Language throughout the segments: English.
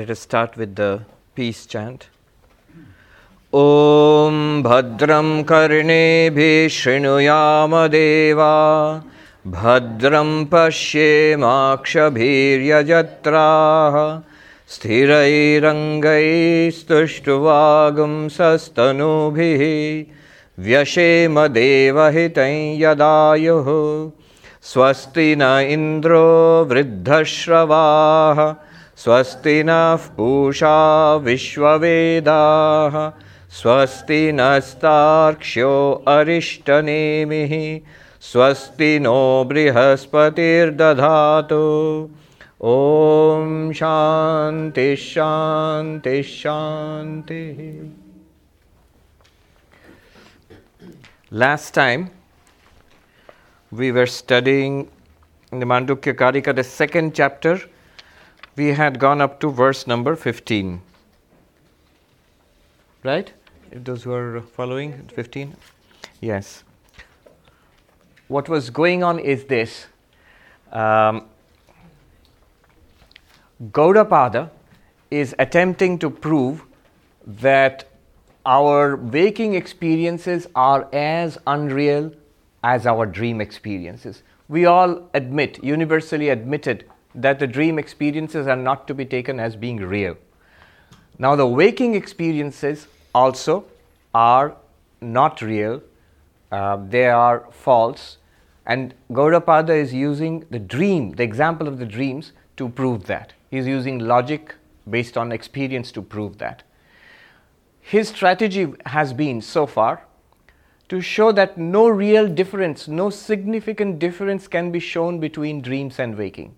Let us start with the peace chant. ॐ भद्रं कर्णेभिः शृणुयाम देवा भद्रं पश्येमाक्षभिर्यजत्राः स्थिरैरङ्गैस्तुष्टुवागुंसस्तनूभिः व्यशेम देवहितं यदायुः स्वस्ति न इन्द्रो वृद्धश्रवाः स्वस्ति नूषा विश्वद स्वस्ति नस्ताक्ष्यो अरिष्टनेमिः, स्वस्ति नो बृहस्पतिर्दधातु। ॐ शान्ति शान्ति शान्तिः। Last time we were studying मण्डुक्यकारिकद second chapter We had gone up to verse number 15. Right? If those who are following, 15? Yes. What was going on is this. Um, Gaudapada is attempting to prove that our waking experiences are as unreal as our dream experiences. We all admit, universally admitted, that the dream experiences are not to be taken as being real. Now, the waking experiences also are not real, uh, they are false, and Gaudapada is using the dream, the example of the dreams, to prove that. He is using logic based on experience to prove that. His strategy has been so far to show that no real difference, no significant difference can be shown between dreams and waking.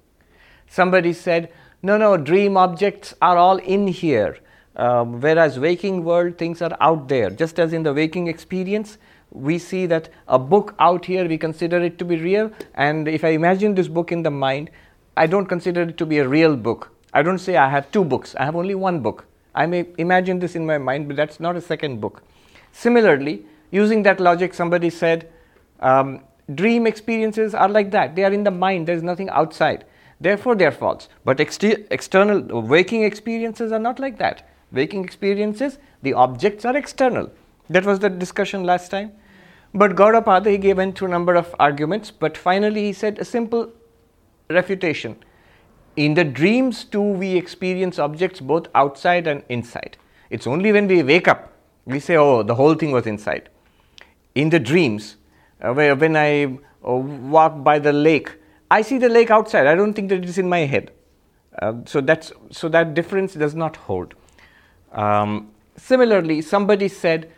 Somebody said, no, no, dream objects are all in here, um, whereas waking world things are out there. Just as in the waking experience, we see that a book out here, we consider it to be real, and if I imagine this book in the mind, I don't consider it to be a real book. I don't say I have two books, I have only one book. I may imagine this in my mind, but that's not a second book. Similarly, using that logic, somebody said, um, dream experiences are like that. They are in the mind, there's nothing outside. Therefore, they are false. But ex- external waking experiences are not like that. Waking experiences, the objects are external. That was the discussion last time. But Gaudapada, he gave into a number of arguments, but finally he said a simple refutation. In the dreams, too, we experience objects both outside and inside. It's only when we wake up, we say, oh, the whole thing was inside. In the dreams, uh, when I uh, walk by the lake, I see the lake outside. I don't think that it is in my head. Uh, so, that's, so that difference does not hold. Um, similarly, somebody said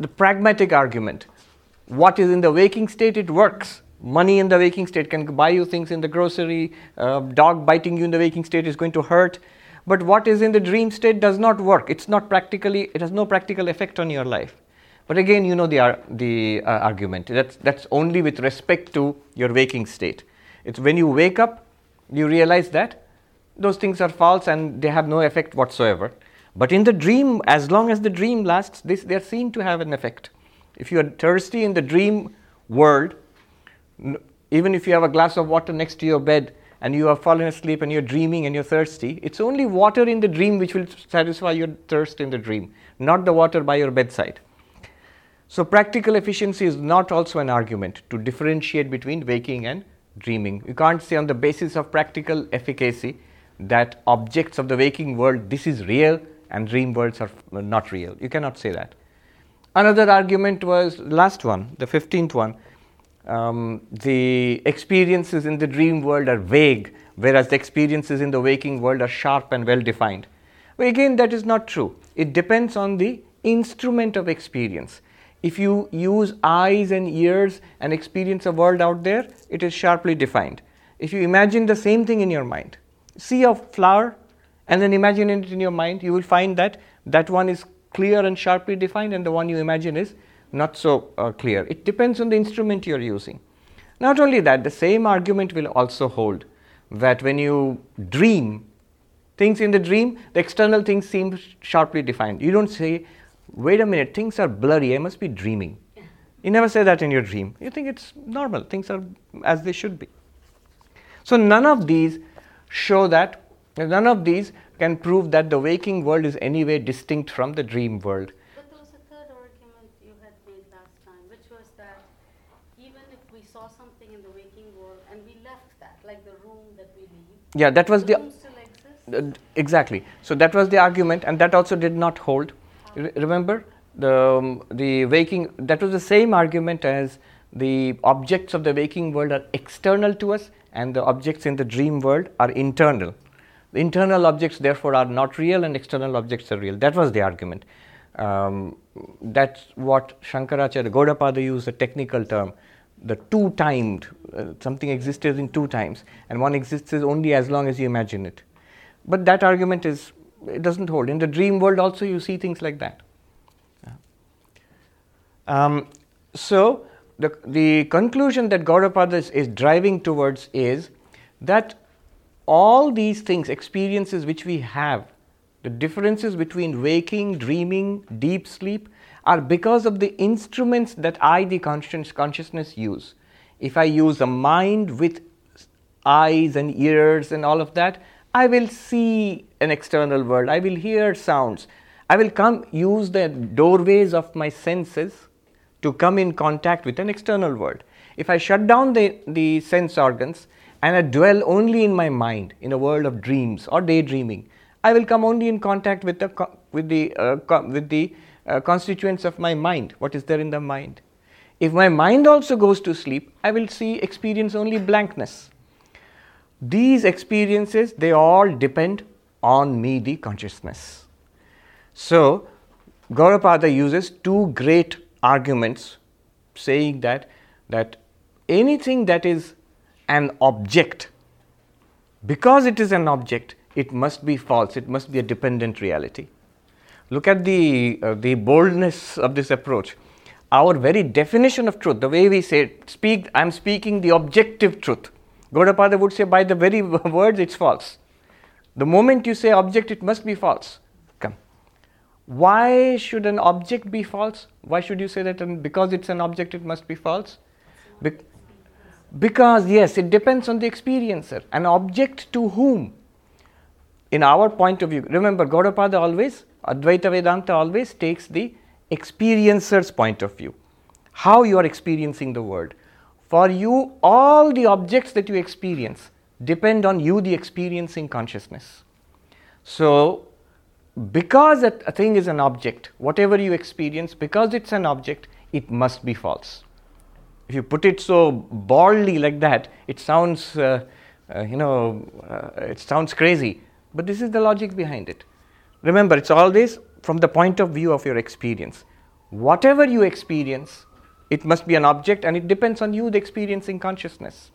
the pragmatic argument what is in the waking state, it works money in the waking state can buy you things in the grocery uh, dog biting you in the waking state is going to hurt but what is in the dream state does not work it's not practically it has no practical effect on your life but again you know the, ar- the uh, argument that's, that's only with respect to your waking state it's when you wake up you realize that those things are false and they have no effect whatsoever but in the dream as long as the dream lasts this, they're seen to have an effect if you are thirsty in the dream world even if you have a glass of water next to your bed and you have fallen asleep and you're dreaming and you're thirsty, it's only water in the dream which will satisfy your thirst in the dream, not the water by your bedside. So, practical efficiency is not also an argument to differentiate between waking and dreaming. You can't say on the basis of practical efficacy that objects of the waking world, this is real and dream worlds are not real. You cannot say that. Another argument was last one, the 15th one um, the experiences in the dream world are vague, whereas the experiences in the waking world are sharp and well defined. Well, again, that is not true. It depends on the instrument of experience. If you use eyes and ears and experience a world out there, it is sharply defined. If you imagine the same thing in your mind, see a flower and then imagine it in your mind, you will find that that one is clear and sharply defined, and the one you imagine is not so uh, clear. It depends on the instrument you are using. Not only that, the same argument will also hold that when you dream, things in the dream, the external things seem sharply defined. You don't say, wait a minute, things are blurry, I must be dreaming. You never say that in your dream. You think it's normal, things are as they should be. So, none of these show that None of these can prove that the waking world is anyway distinct from the dream world. But there was a third argument you had made last time, which was that even if we saw something in the waking world and we left that, like the room that we leave, Yeah, that was the the room still exists. Exactly. So that was the argument, and that also did not hold. Re- remember the um, the waking. That was the same argument as the objects of the waking world are external to us, and the objects in the dream world are internal. The internal objects, therefore, are not real, and external objects are real. That was the argument. Um, that's what Shankaracharya Gaudapada used a technical term, the two timed. Uh, something existed in two times, and one exists only as long as you imagine it. But that argument is it doesn't hold. In the dream world, also you see things like that. Um, so the the conclusion that Gaudapada is, is driving towards is that all these things, experiences which we have, the differences between waking, dreaming, deep sleep, are because of the instruments that I, the conscious, consciousness, use. If I use a mind with eyes and ears and all of that, I will see an external world, I will hear sounds, I will come use the doorways of my senses to come in contact with an external world. If I shut down the, the sense organs and I dwell only in my mind, in a world of dreams or daydreaming, I will come only in contact with the, with the, uh, with the uh, constituents of my mind, what is there in the mind. If my mind also goes to sleep, I will see, experience only blankness. These experiences, they all depend on me, the consciousness. So, Gaudapada uses two great arguments saying that, that anything that is an object, because it is an object, it must be false, it must be a dependent reality. Look at the, uh, the boldness of this approach. Our very definition of truth, the way we say, speak, I'm speaking the objective truth. Gaudapada would say, by the very words, it's false. The moment you say object, it must be false. Come. Why should an object be false? Why should you say that um, because it's an object, it must be false? Bec- because, yes, it depends on the experiencer. An object to whom? In our point of view, remember, Gaudapada always, Advaita Vedanta always takes the experiencer's point of view. How you are experiencing the world. For you, all the objects that you experience depend on you, the experiencing consciousness. So, because a, a thing is an object, whatever you experience, because it's an object, it must be false. If you put it so baldly like that, it sounds, uh, uh, you know, uh, it sounds crazy. But this is the logic behind it. Remember, it's always from the point of view of your experience. Whatever you experience, it must be an object and it depends on you, the experiencing consciousness.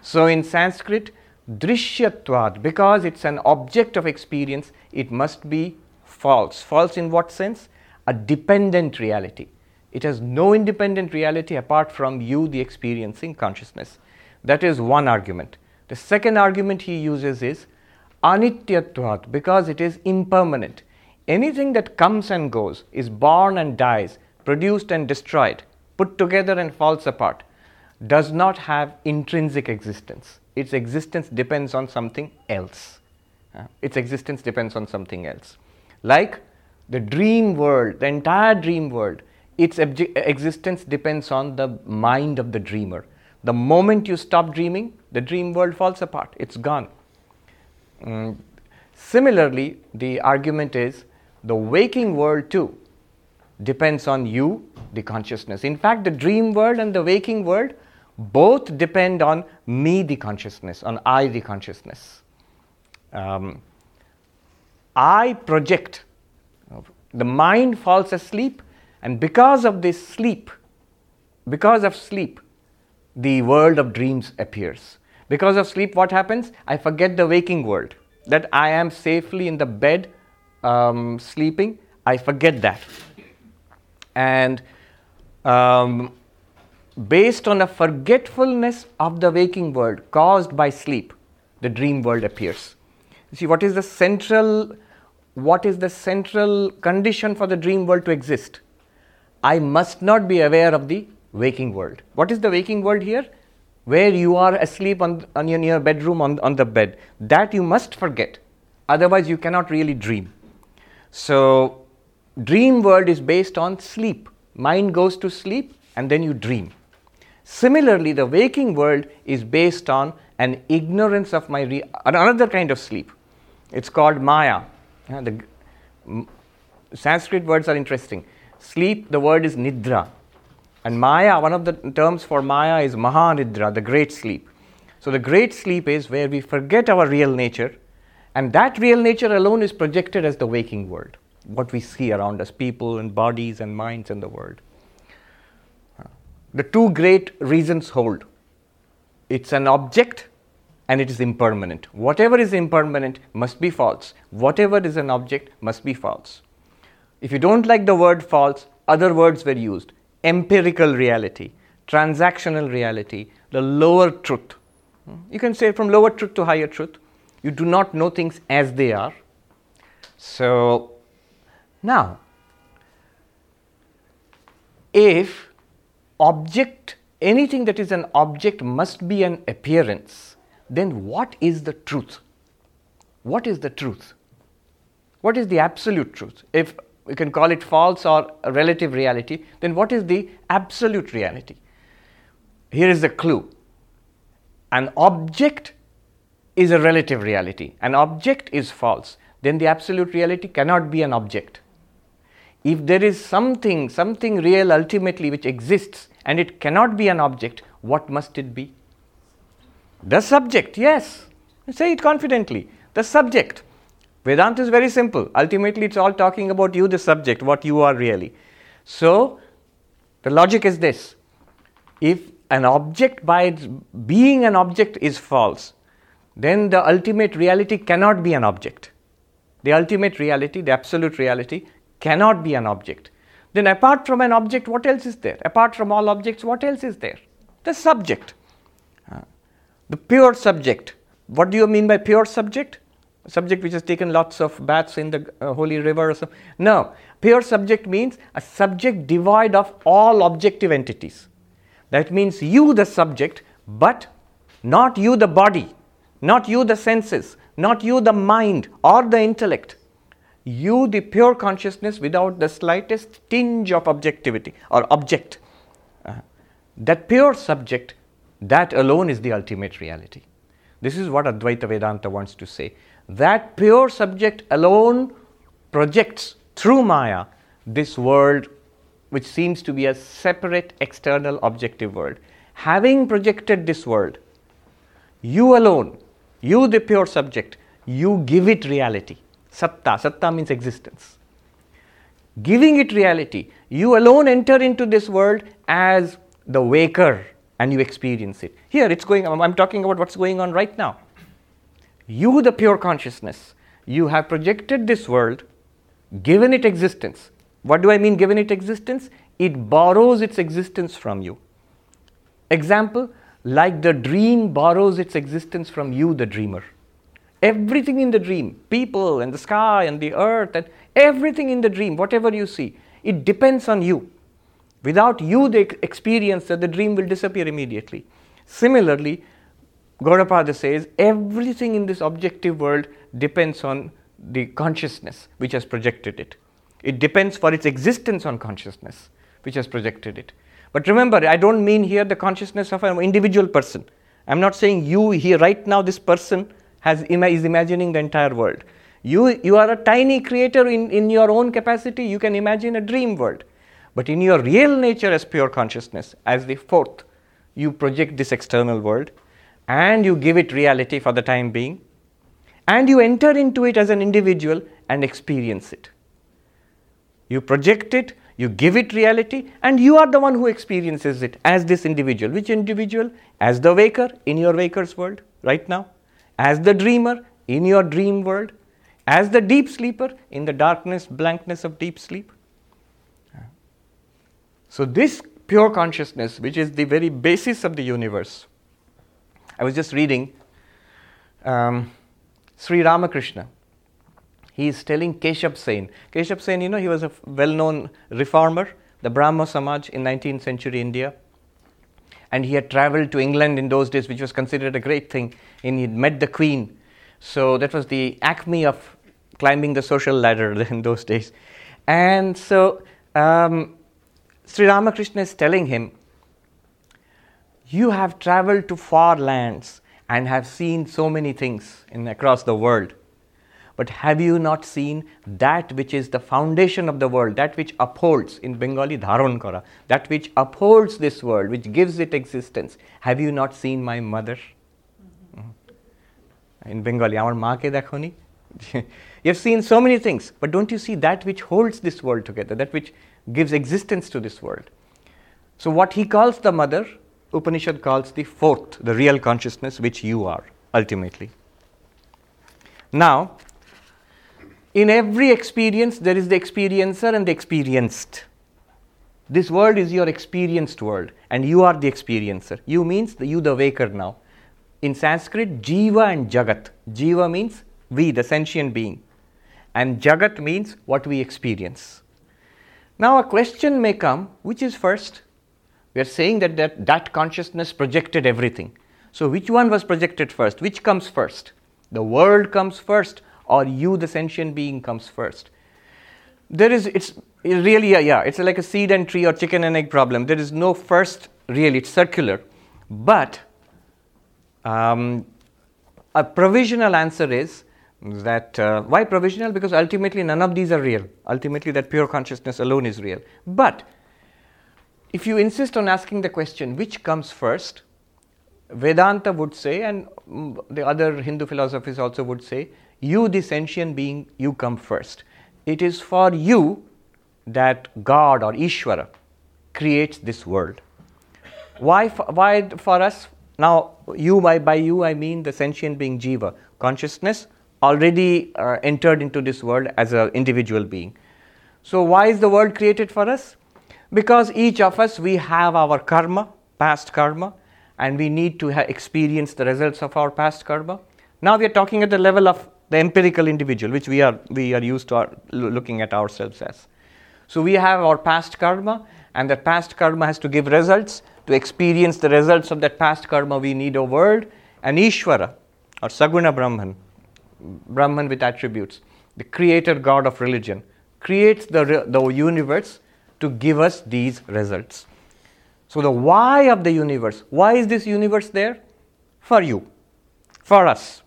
So in Sanskrit, drishyatvad, because it's an object of experience, it must be false. False in what sense? A dependent reality. It has no independent reality apart from you, the experiencing consciousness. That is one argument. The second argument he uses is anityatvat, because it is impermanent. Anything that comes and goes, is born and dies, produced and destroyed, put together and falls apart, does not have intrinsic existence. Its existence depends on something else. Uh, its existence depends on something else. Like the dream world, the entire dream world, its obje- existence depends on the mind of the dreamer. The moment you stop dreaming, the dream world falls apart, it's gone. Mm. Similarly, the argument is the waking world too depends on you, the consciousness. In fact, the dream world and the waking world both depend on me, the consciousness, on I, the consciousness. Um, I project, the mind falls asleep, and because of this sleep, because of sleep, the world of dreams appears. Because of sleep, what happens? I forget the waking world, that I am safely in the bed um, sleeping. I forget that. And um, based on a forgetfulness of the waking world caused by sleep, the dream world appears. You see, what is the central, what is the central condition for the dream world to exist? I must not be aware of the waking world. What is the waking world here? Where you are asleep on, on your, your bedroom on, on the bed. That you must forget. Otherwise, you cannot really dream. So, dream world is based on sleep. Mind goes to sleep and then you dream. Similarly, the waking world is based on an ignorance of my re- another kind of sleep. It's called Maya. Uh, the m- Sanskrit words are interesting. Sleep, the word is Nidra. And Maya, one of the terms for Maya is Mahanidra, the great sleep. So, the great sleep is where we forget our real nature, and that real nature alone is projected as the waking world, what we see around us, people and bodies and minds in the world. The two great reasons hold it's an object and it is impermanent. Whatever is impermanent must be false. Whatever is an object must be false. If you don't like the word false, other words were used empirical reality, transactional reality, the lower truth. You can say from lower truth to higher truth. You do not know things as they are. So, now, if object, anything that is an object must be an appearance, then what is the truth? What is the truth? What is the absolute truth? If we can call it false or relative reality, then what is the absolute reality? Here is the clue an object is a relative reality, an object is false, then the absolute reality cannot be an object. If there is something, something real ultimately which exists and it cannot be an object, what must it be? The subject, yes. Say it confidently. The subject. Vedanta is very simple. Ultimately, it's all talking about you, the subject, what you are really. So, the logic is this if an object by its being an object is false, then the ultimate reality cannot be an object. The ultimate reality, the absolute reality, cannot be an object. Then, apart from an object, what else is there? Apart from all objects, what else is there? The subject. Uh, the pure subject. What do you mean by pure subject? Subject which has taken lots of baths in the uh, holy river or something. No, pure subject means a subject devoid of all objective entities. That means you, the subject, but not you, the body, not you, the senses, not you, the mind or the intellect. You, the pure consciousness, without the slightest tinge of objectivity or object. Uh, that pure subject, that alone is the ultimate reality. This is what Advaita Vedanta wants to say. That pure subject alone projects through Maya this world which seems to be a separate external objective world. Having projected this world, you alone, you the pure subject, you give it reality. Satta, satta means existence. Giving it reality, you alone enter into this world as the waker and you experience it. Here it's going, I'm talking about what's going on right now. You, the pure consciousness, you have projected this world, given it existence. What do I mean, given it existence? It borrows its existence from you. Example, like the dream borrows its existence from you, the dreamer. Everything in the dream, people and the sky and the earth and everything in the dream, whatever you see, it depends on you. Without you, the experience that the dream will disappear immediately. Similarly, Gaudapada says everything in this objective world depends on the consciousness which has projected it. It depends for its existence on consciousness which has projected it. But remember, I don't mean here the consciousness of an individual person. I'm not saying you here right now, this person has, is imagining the entire world. You, you are a tiny creator in, in your own capacity, you can imagine a dream world. But in your real nature as pure consciousness, as the fourth, you project this external world and you give it reality for the time being, and you enter into it as an individual and experience it. You project it, you give it reality, and you are the one who experiences it as this individual. Which individual? As the waker in your waker's world right now, as the dreamer in your dream world, as the deep sleeper in the darkness, blankness of deep sleep. So, this pure consciousness, which is the very basis of the universe, I was just reading um, Sri Ramakrishna. He is telling Keshab Sen. Keshab Sen, you know, he was a well known reformer, the Brahmo Samaj in 19th century India. And he had traveled to England in those days, which was considered a great thing. And he had met the Queen. So that was the acme of climbing the social ladder in those days. And so um, Sri Ramakrishna is telling him, You have traveled to far lands and have seen so many things in, across the world. But have you not seen that which is the foundation of the world, that which upholds, in Bengali, dharon kara, that which upholds this world, which gives it existence? Have you not seen my mother? Mm-hmm. In Bengali, our maake dekhoni. You've seen so many things, but don't you see that which holds this world together, that which gives existence to this world? So, what he calls the mother, Upanishad calls the fourth, the real consciousness, which you are ultimately. Now, in every experience, there is the experiencer and the experienced. This world is your experienced world, and you are the experiencer. You means the, you, the waker now. In Sanskrit, Jiva and Jagat. Jiva means we, the sentient being, and Jagat means what we experience. Now, a question may come which is first? We are saying that, that that consciousness projected everything. So, which one was projected first? Which comes first? The world comes first, or you, the sentient being, comes first. There is, it's really, a, yeah, it's like a seed and tree or chicken and egg problem. There is no first, really, it's circular. But um, a provisional answer is that uh, why provisional? Because ultimately none of these are real. Ultimately, that pure consciousness alone is real. But if you insist on asking the question, which comes first, Vedanta would say, and mm, the other Hindu philosophies also would say, you, the sentient being, you come first. It is for you that God or Ishvara creates this world. Why for, why for us? Now, you by, by you, I mean the sentient being Jiva, consciousness already uh, entered into this world as an individual being. So, why is the world created for us? Because each of us, we have our karma, past karma, and we need to ha- experience the results of our past karma. Now, we are talking at the level of the empirical individual, which we are, we are used to our, looking at ourselves as. So, we have our past karma, and that past karma has to give results. To experience the results of that past karma, we need a world, and Ishvara, or Saguna Brahman, Brahman with attributes, the creator God of religion, creates the, the universe to give us these results. So, the why of the universe, why is this universe there? For you, for us.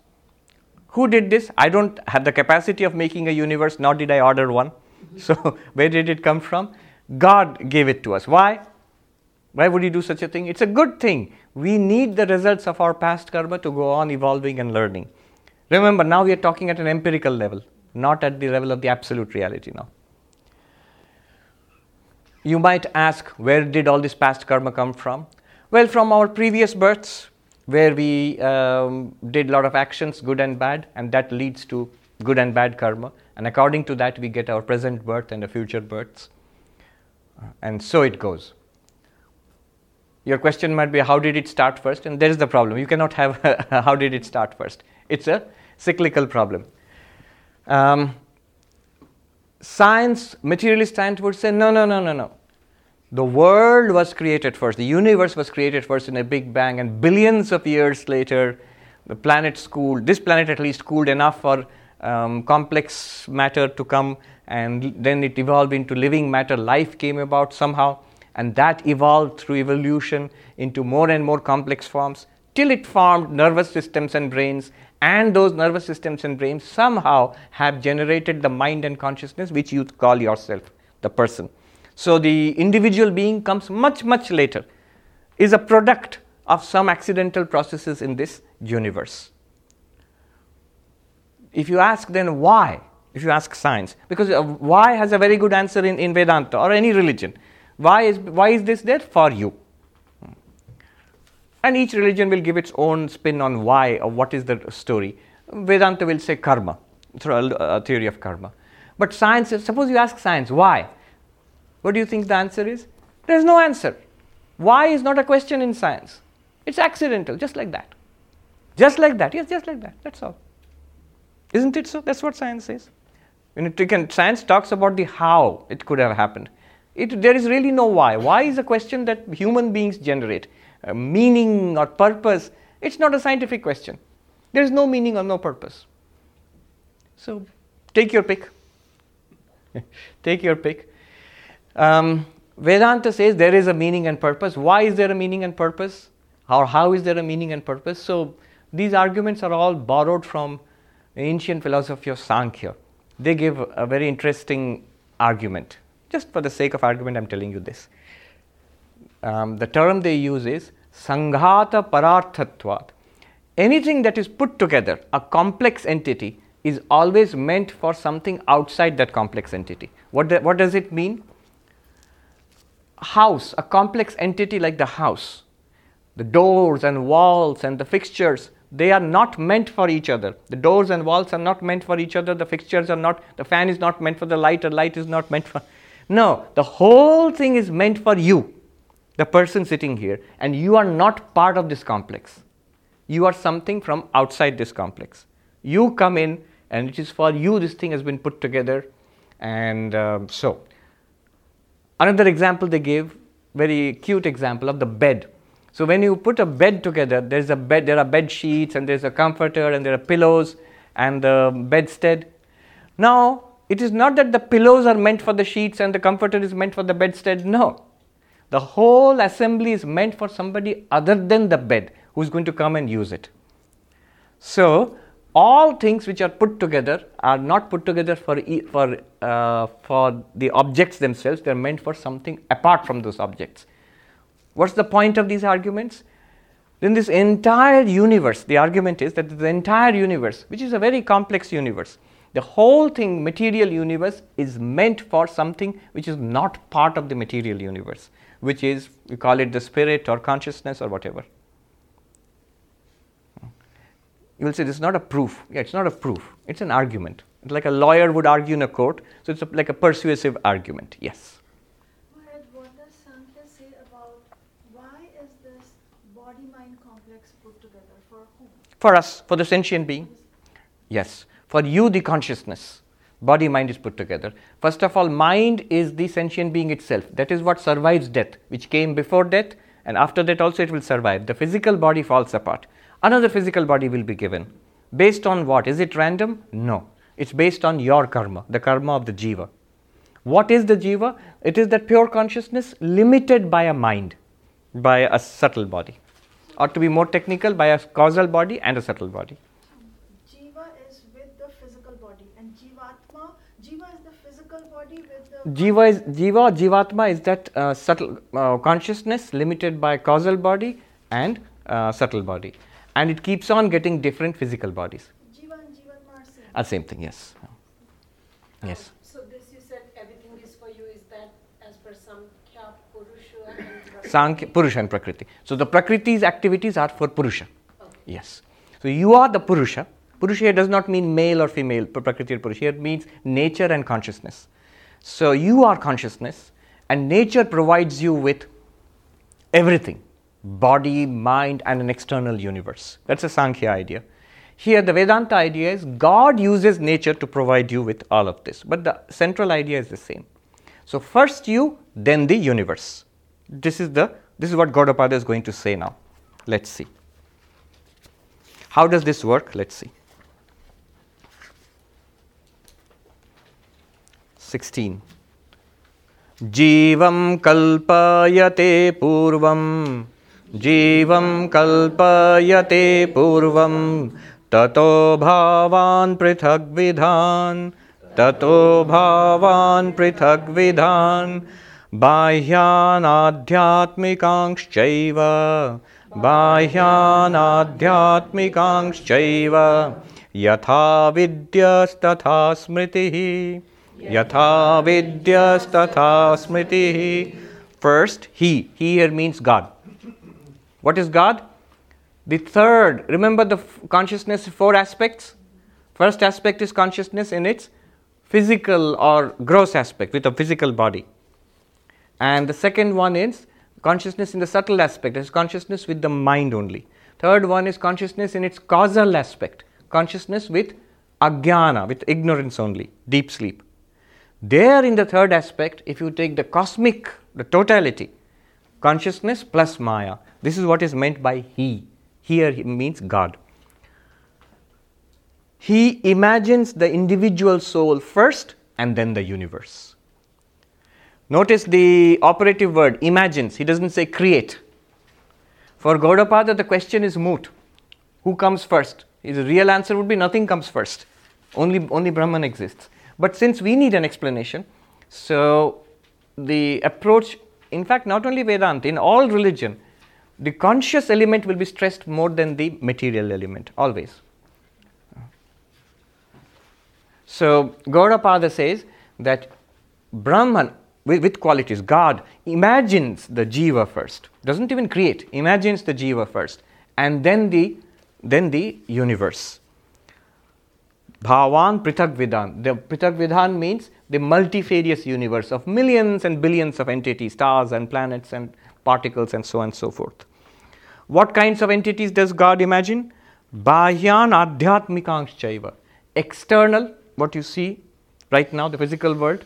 Who did this? I don't have the capacity of making a universe, nor did I order one. So, where did it come from? God gave it to us. Why? Why would He do such a thing? It's a good thing. We need the results of our past karma to go on evolving and learning. Remember, now we are talking at an empirical level, not at the level of the absolute reality now. You might ask, where did all this past karma come from? Well, from our previous births, where we um, did a lot of actions, good and bad, and that leads to good and bad karma. And according to that, we get our present birth and the future births. And so it goes. Your question might be, how did it start first? And there is the problem. You cannot have, how did it start first? It's a cyclical problem. Um, science, materialist science would say, no, no, no, no, no. The world was created first, the universe was created first in a big bang, and billions of years later, the planet cooled, this planet at least cooled enough for um, complex matter to come, and then it evolved into living matter. Life came about somehow, and that evolved through evolution into more and more complex forms till it formed nervous systems and brains and those nervous systems and brains somehow have generated the mind and consciousness which you call yourself, the person. So the individual being comes much, much later, is a product of some accidental processes in this universe. If you ask then why, if you ask science, because uh, why has a very good answer in, in Vedanta or any religion. Why is, why is this there? For you. And each religion will give its own spin on why or what is the story. Vedanta will say karma, through a theory of karma. But science, suppose you ask science, why? What do you think the answer is? There is no answer. Why is not a question in science. It's accidental, just like that. Just like that, yes, just like that, that's all. Isn't it so? That's what science says. When it can, science talks about the how it could have happened. It, there is really no why. Why is a question that human beings generate. Uh, meaning or purpose, it's not a scientific question. There is no meaning or no purpose. So take your pick. take your pick. Um, Vedanta says there is a meaning and purpose. Why is there a meaning and purpose? Or how is there a meaning and purpose? So these arguments are all borrowed from ancient philosophy of Sankhya. They give a very interesting argument. Just for the sake of argument, I'm telling you this. Um, the term they use is Sanghata Pararthatvat. Anything that is put together, a complex entity, is always meant for something outside that complex entity. What, the, what does it mean? House, a complex entity like the house, the doors and walls and the fixtures, they are not meant for each other. The doors and walls are not meant for each other. The fixtures are not, the fan is not meant for the light, or light is not meant for. No, the whole thing is meant for you, the person sitting here, and you are not part of this complex. You are something from outside this complex. You come in, and it is for you this thing has been put together. And um, so, another example they gave, very cute example of the bed so when you put a bed together, there's a bed, there are bed sheets and there's a comforter and there are pillows and the bedstead. Now, it is not that the pillows are meant for the sheets and the comforter is meant for the bedstead. No. The whole assembly is meant for somebody other than the bed who's going to come and use it. So, all things which are put together are not put together for, for, uh, for the objects themselves, they are meant for something apart from those objects. What's the point of these arguments? Then this entire universe, the argument is that the entire universe, which is a very complex universe, the whole thing, material universe, is meant for something which is not part of the material universe, which is, we call it the spirit or consciousness or whatever. You will say this is not a proof. Yeah, it's not a proof, it's an argument. It's like a lawyer would argue in a court, so it's a, like a persuasive argument, yes. Maharaj, what does Sankhya say about why is this body-mind complex put together for whom? For us, for the sentient being? Yes. For you, the consciousness. Body mind is put together. First of all, mind is the sentient being itself. That is what survives death, which came before death, and after that also it will survive. The physical body falls apart. Another physical body will be given. Based on what? Is it random? No. It's based on your karma, the karma of the jiva. What is the jiva? It is that pure consciousness limited by a mind, by a subtle body or to be more technical, by a causal body and a subtle body. Jiva is with the physical body, and Jivatma, Jiva is the physical body with the. Jiva is Jiva, Jivatma is that uh, subtle uh, consciousness limited by causal body and uh, subtle body, and it keeps on getting different physical bodies. Jiva and Jivatma are same. Thing, yes. Um, yes. So, this you said everything is for you, is that as per Sankhya, Purusha and Prakriti. Sank Purusha and Prakriti. So the Prakriti's activities are for Purusha. Okay. Yes. So you are the Purusha. Purusha here does not mean male or female, Prakriti or Purusha. Here means nature and consciousness. So you are consciousness, and nature provides you with everything body, mind, and an external universe. That's a Sankhya idea. Here, the Vedanta idea is God uses nature to provide you with all of this, but the central idea is the same. So, first you, then the universe. This is the this is what Gaudapada is going to say now. Let's see. How does this work? Let's see. 16. जीवं कल्पयते पूर्वं जीवं कल्पयते पूर्वं ततो भावान् पृथग्विधान् ततो भावान् पृथग्विधान् बाह्यानाध्यात्मिकांश्चैव बाह्यानाध्यात्मिकांश्चैव यथा विद्यस्तथा स्मृतिः यथा विद्यस्तथा स्मृतिः He. He here means God. What is God? The third, remember the f- consciousness, four aspects? First aspect is consciousness in its physical or gross aspect with a physical body. And the second one is consciousness in the subtle aspect, is consciousness with the mind only. Third one is consciousness in its causal aspect, consciousness with ajnana, with ignorance only, deep sleep. There, in the third aspect, if you take the cosmic, the totality, consciousness plus Maya, this is what is meant by He. Here he means God. he imagines the individual soul first and then the universe. Notice the operative word imagines, he doesn't say create. For Gaudapada, the question is moot. Who comes first? His real answer would be nothing comes first. Only, only Brahman exists. But since we need an explanation, so the approach, in fact, not only Vedanta, in all religion, the conscious element will be stressed more than the material element, always. So, Gaudapada says that Brahman, with, with, qualities, God, imagines the jiva first, doesn't even create, imagines the jiva first, and then the, then the universe. Bhavan Prithak. The Prithak means the multifarious universe of millions and billions of entities, stars and planets and particles and so on and so forth. What kinds of entities does God imagine? Bahyan Adhyatmikansh External, what you see right now, the physical world,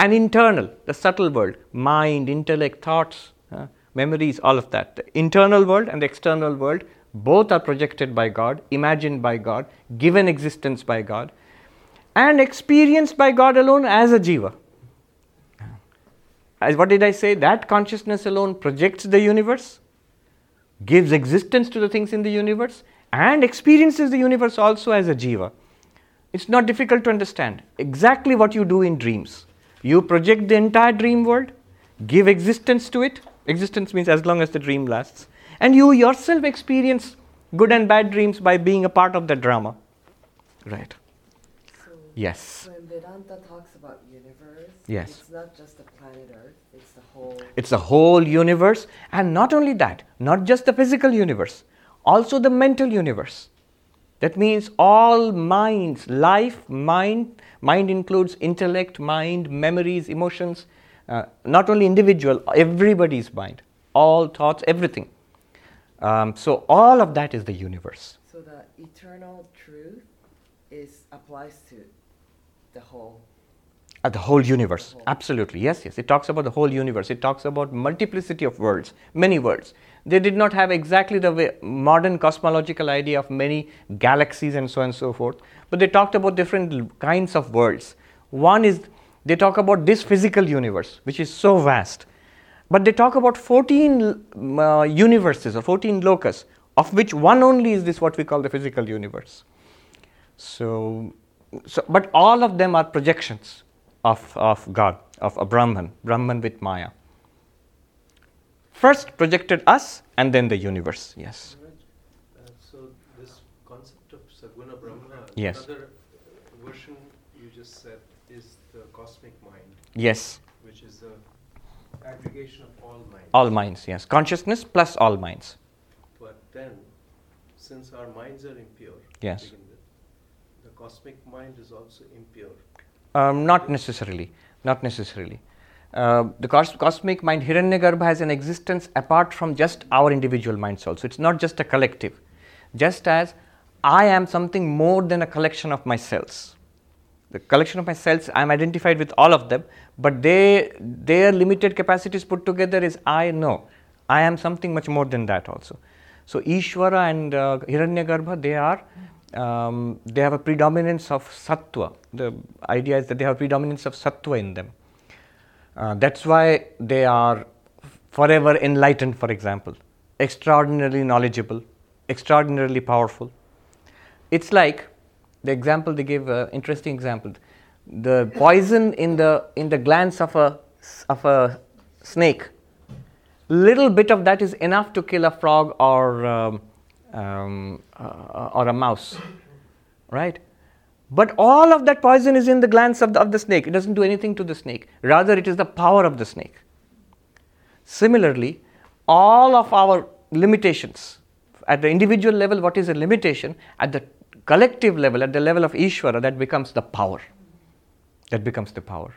and internal, the subtle world, mind, intellect, thoughts, uh, memories, all of that. The internal world and the external world both are projected by God, imagined by God, given existence by God, and experienced by God alone as a jiva. As what did I say? That consciousness alone projects the universe, gives existence to the things in the universe, and experiences the universe also as a jiva. It's not difficult to understand. Exactly what you do in dreams. You project the entire dream world, give existence to it. Existence means as long as the dream lasts and you yourself experience good and bad dreams by being a part of the drama. Right. So yes. When Vedanta talks about universe, yes. it's not just the planet Earth, whole It's the whole universe and not only that, not just the physical universe, also the mental universe. That means all minds, life, mind, mind includes intellect, mind, memories, emotions, uh, not only individual, everybody's mind, all thoughts, everything. Um, so all of that is the universe. So the eternal truth is applies to the whole. The whole universe. Absolutely. Yes, yes. It talks about the whole universe. It talks about multiplicity of worlds, many worlds. They did not have exactly the way, modern cosmological idea of many galaxies and so on and so forth, but they talked about different kinds of worlds. One is they talk about this physical universe, which is so vast but they talk about 14 uh, universes or 14 lokas, of which one only is this what we call the physical universe. So, so but all of them are projections of, of God, of a Brahman, Brahman with Maya. First projected us and then the universe, yes. Uh, so, this concept of Saguna Brahma, yes. another version you just said is the cosmic mind. Yes Which is the aggregation of all minds. All minds, yes. Consciousness plus all minds. But then, since our minds are impure, yes. With, the cosmic mind is also impure. Um, not necessarily. Not necessarily. Uh, the cos- cosmic mind, Hiranyagarbha, has an existence apart from just our individual minds also. It's not just a collective. Just as I am something more than a collection of my cells the collection of my cells i am identified with all of them but they their limited capacities put together is i know i am something much more than that also so ishvara and uh, hiranyagarbha they are um, they have a predominance of sattva. The idea is that they have predominance of sattva in them. Uh, that's why they are forever enlightened for example. Extraordinarily knowledgeable extraordinarily powerful. It's like the example they give, uh, interesting example. The poison in the in the glands of a of a snake, little bit of that is enough to kill a frog or um, um, uh, or a mouse, right? But all of that poison is in the glands of the, of the snake. It doesn't do anything to the snake. Rather, it is the power of the snake. Similarly, all of our limitations at the individual level, what is a limitation? At the collective level, at the level of Ishvara, that becomes the power. That becomes the power.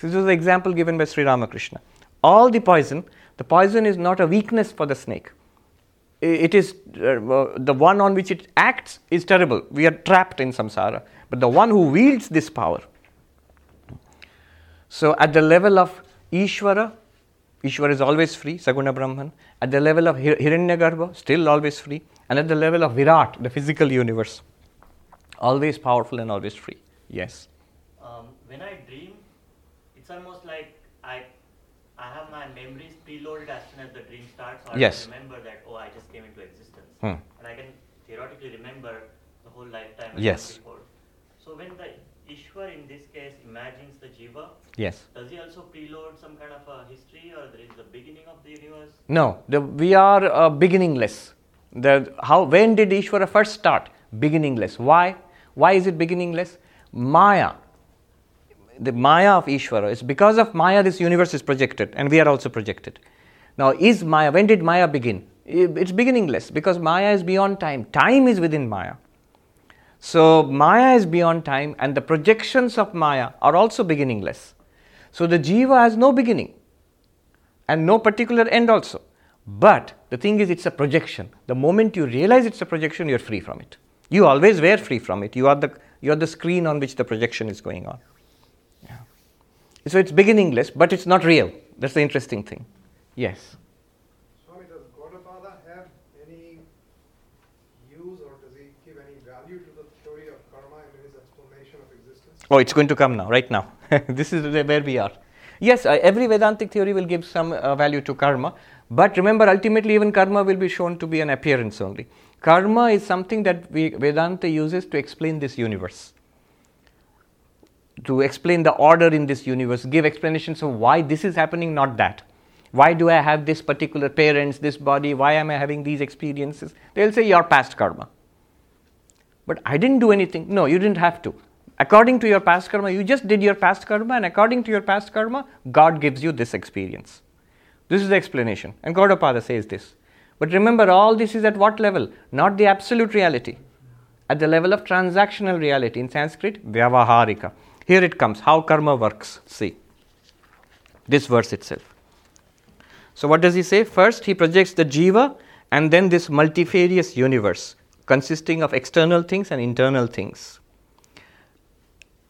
This was the example given by Sri Ramakrishna. All the poison, the poison is not a weakness for the snake. It is uh, the one on which it acts is terrible. We are trapped in samsara. But the one who wields this power. So, at the level of Ishvara, Ishvara is always free, Saguna Brahman. At the level of Hiranyagarbha, still always free and at the level of Virat, the physical universe, Always powerful and always free. Yes. Um, when I dream, it's almost like memories preloaded as soon as the dream starts. I Yes. remember that oh I just came into existence, Hmm. and I can theoretically remember the whole lifetime. Yes. before. So when the Ishwar in this case imagines the jiva, Yes. does he also preload some kind of a history, or there is the beginning of the universe? No, the, we are uh, beginningless. The, how, when did Ishvara first start? Beginningless. Why? Why is it beginningless? Maya, the Maya of Ishvara, is because of Maya this universe is projected and we are also projected. Now, is Maya, when did Maya begin? It's beginningless because Maya is beyond time. Time is within Maya. So, Maya is beyond time and the projections of Maya are also beginningless. So, the Jiva has no beginning and no particular end also. But the thing is, it's a projection. The moment you realize it's a projection, you're free from it. You always were free from it. You are the, you are the screen on which the projection is going on. So it's beginningless, but it's not real. That's the interesting thing. Yes. Swami, does Gaudapada have any use or does he give any value to the theory of karma in his explanation of existence? Oh, it's going to come now, right now. this is where we are. Yes, uh, every Vedantic theory will give some uh, value to karma, but remember, ultimately, even karma will be shown to be an appearance only. Karma is something that we, Vedanta uses to explain this universe, to explain the order in this universe, give explanations of why this is happening, not that. Why do I have this particular parents, this body? Why am I having these experiences? They'll say your past karma. But I didn't do anything. No, you didn't have to. According to your past karma, you just did your past karma, and according to your past karma, God gives you this experience. This is the explanation. And Gaudapada says this. But remember, all this is at what level? Not the absolute reality. At the level of transactional reality. In Sanskrit, vyavaharika. Here it comes how karma works. See. This verse itself. So, what does he say? First, he projects the jiva and then this multifarious universe consisting of external things and internal things.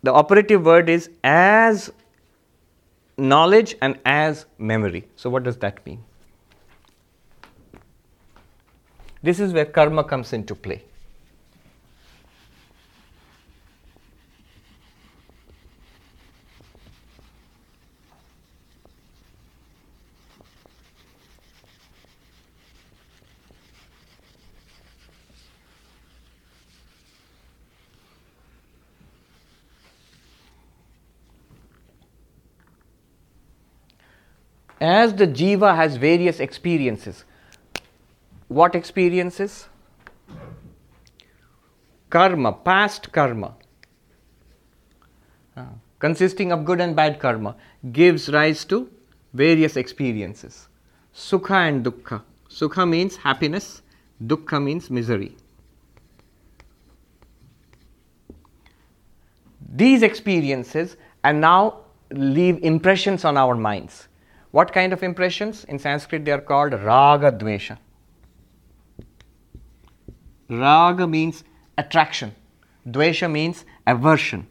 The operative word is as knowledge and as memory. So, what does that mean? This is where karma comes into play. As the jiva has various experiences, what experiences? Karma, past karma, uh, consisting of good and bad karma, gives rise to various experiences. Sukha and dukkha. Sukha means happiness, dukkha means misery. These experiences and now leave impressions on our minds. What kind of impressions? In Sanskrit, they are called raga dvesha. Raga means attraction, dvesha means aversion.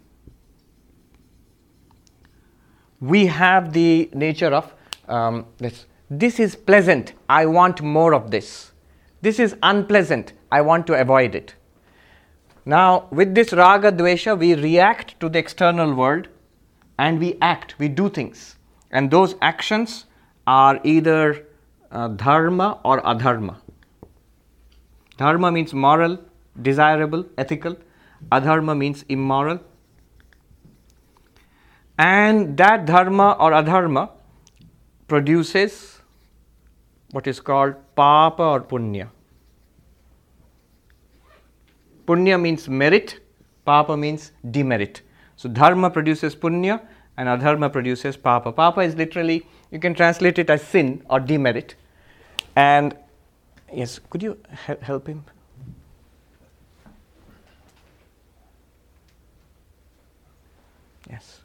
We have the nature of um, this. This is pleasant, I want more of this. This is unpleasant, I want to avoid it. Now, with this raga dvesha, we react to the external world and we act, we do things. And those actions are either uh, dharma or adharma. Dharma means moral, desirable, ethical. Adharma means immoral. And that dharma or adharma produces what is called papa or punya. Punya means merit, papa means demerit. So dharma produces punya and adharma produces papa. Papa is literally, you can translate it as sin or demerit. And yes, could you help him? Yes.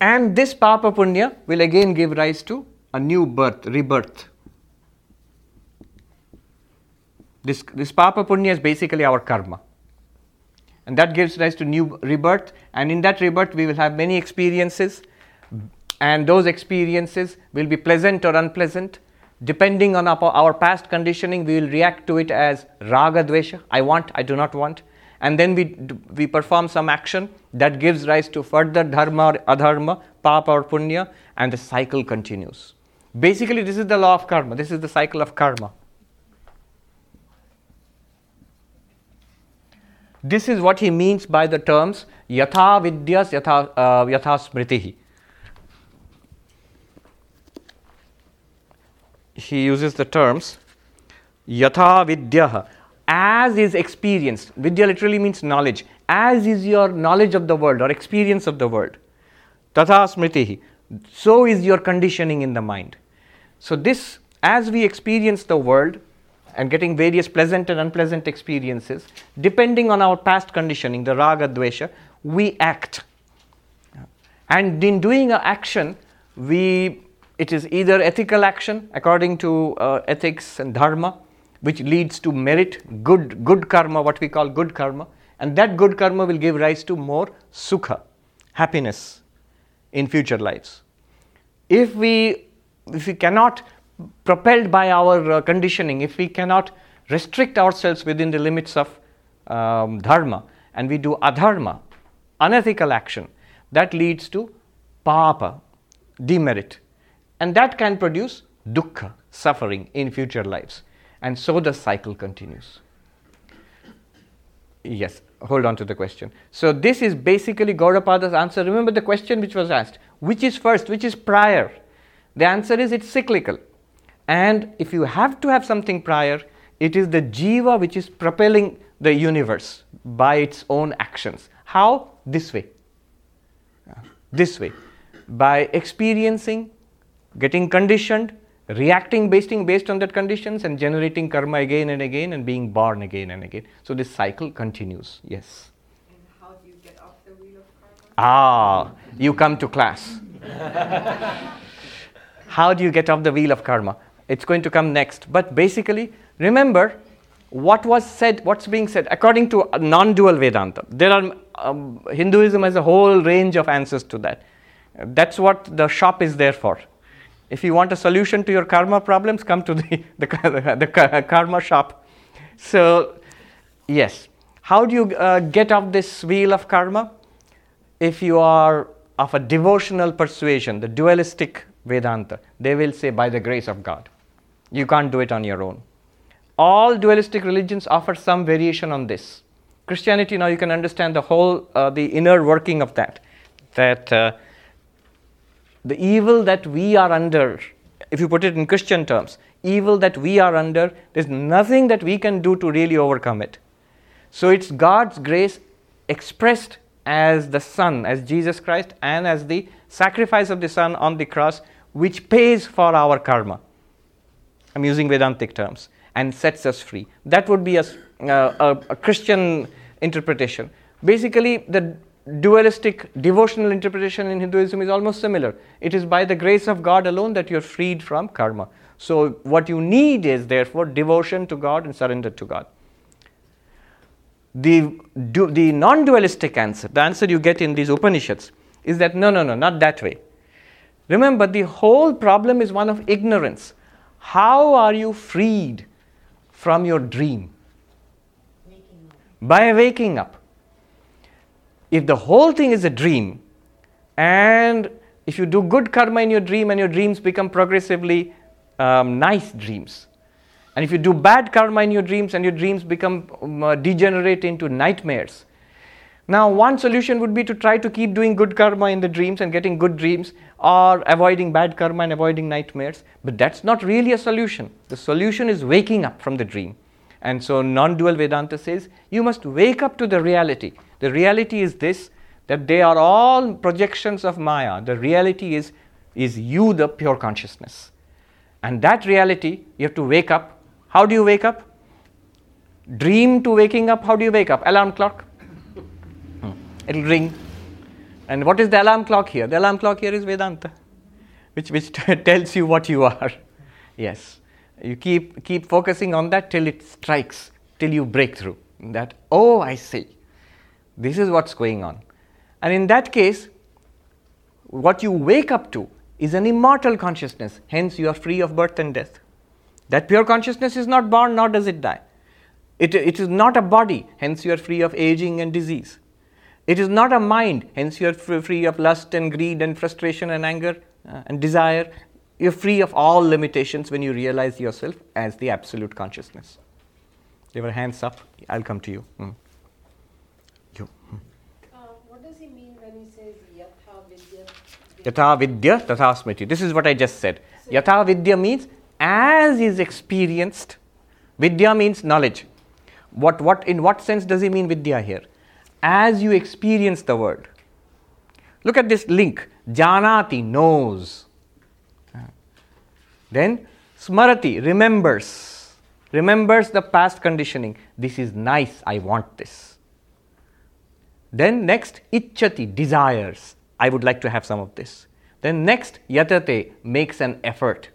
And this papa punya will again give rise to a new birth, rebirth. This, this papa punya is basically our karma. And that gives rise to new rebirth. And in that rebirth, we will have many experiences. And those experiences will be pleasant or unpleasant. Depending on our, past conditioning, we will react to it as raga dvesha, I want, I do not want. And then we, we perform some action that gives rise to further dharma or adharma, papa or punya, and the cycle continues. Basically, this is the law of karma, this is the cycle of karma. This is what he means by the terms yatha vidyas yatha, uh, yatha smritihi. He uses the terms yatha vidyah as is experienced. Vidya literally means knowledge. As is your knowledge of the world or experience of the world. Tatha smritihi. So is your conditioning in the mind. So, this, as we experience the world and getting various pleasant and unpleasant experiences, depending on our past conditioning, the raga, dvesha, we act. And in doing an action, we it is either ethical action according to uh, ethics and dharma, which leads to merit, good good karma, what we call good karma, and that good karma will give rise to more sukha, happiness in future lives. If we if we cannot propelled by our uh, conditioning, if we cannot restrict ourselves within the limits of um, dharma and we do adharma, unethical action, that leads to papa, demerit, and that can produce dukkha, suffering in future lives. And so the cycle continues. Yes, hold on to the question. So, this is basically Gaudapada's answer. Remember the question which was asked which is first, which is prior? The answer is it's cyclical. And if you have to have something prior, it is the jiva which is propelling the universe by its own actions. How? This way. This way. By experiencing, getting conditioned, reacting based, based on that conditions, and generating karma again and again, and being born again and again. So this cycle continues. Yes. And how do you get off the wheel of karma? Ah, you come to class. How do you get off the wheel of karma? It's going to come next. But basically, remember what was said, what's being said, according to non dual Vedanta. There are, um, Hinduism has a whole range of answers to that. That's what the shop is there for. If you want a solution to your karma problems, come to the, the, the karma shop. So, yes. How do you uh, get off this wheel of karma? If you are of a devotional persuasion, the dualistic Vedanta, they will say by the grace of God. You can't do it on your own. All dualistic religions offer some variation on this. Christianity, now you can understand the whole, uh, the inner working of that. That uh, the evil that we are under, if you put it in Christian terms, evil that we are under, there's nothing that we can do to really overcome it. So it's God's grace expressed as the Son, as Jesus Christ, and as the sacrifice of the Son on the cross, which pays for our karma. I'm using Vedantic terms, and sets us free. That would be a, uh, a, a Christian interpretation. Basically, the dualistic devotional interpretation in Hinduism is almost similar. It is by the grace of God alone that you're freed from karma. So, what you need is therefore devotion to God and surrender to God. The, du- the non dualistic answer, the answer you get in these Upanishads, is that no, no, no, not that way. Remember, the whole problem is one of ignorance. How are you freed from your dream? By waking up. If the whole thing is a dream, and if you do good karma in your dream and your dreams become progressively um, nice dreams, and if you do bad karma in your dreams and your dreams become um, uh, degenerate into nightmares, now, one solution would be to try to keep doing good karma in the dreams and getting good dreams, or avoiding bad karma and avoiding nightmares. But that's not really a solution. The solution is waking up from the dream. And so, non dual Vedanta says you must wake up to the reality. The reality is this that they are all projections of Maya. The reality is, is you, the pure consciousness. And that reality, you have to wake up. How do you wake up? Dream to waking up, how do you wake up? Alarm clock it'll ring. And what is the alarm clock here? The alarm clock here is Vedanta, which, which tells you what you are. Yes. You keep, keep focusing on that till it strikes, till you break through. That, oh, I see. This is what's going on. And in that case, what you wake up to is an immortal consciousness. Hence, you are free of birth and death. That pure consciousness is not born, nor does it die. It, it is not a body, hence you are free of aging and disease. It is not a mind, hence you are free of lust and greed and frustration and anger uh, and desire. You're free of all limitations when you realize yourself as the absolute consciousness. There were hands up. I'll come to you. Mm. You. Uh, what does he mean when he says yatha vidya? Yatha vidya tatha smriti. This is what I just said. Yatha vidya means as is experienced. Vidya means knowledge. What, what, in what sense does he mean vidya here? As you experience the world. Look at this link. Janati knows. Then smarati remembers. Remembers the past conditioning. This is nice, I want this. Then next, ichati desires. I would like to have some of this. Then next, yatate makes an effort,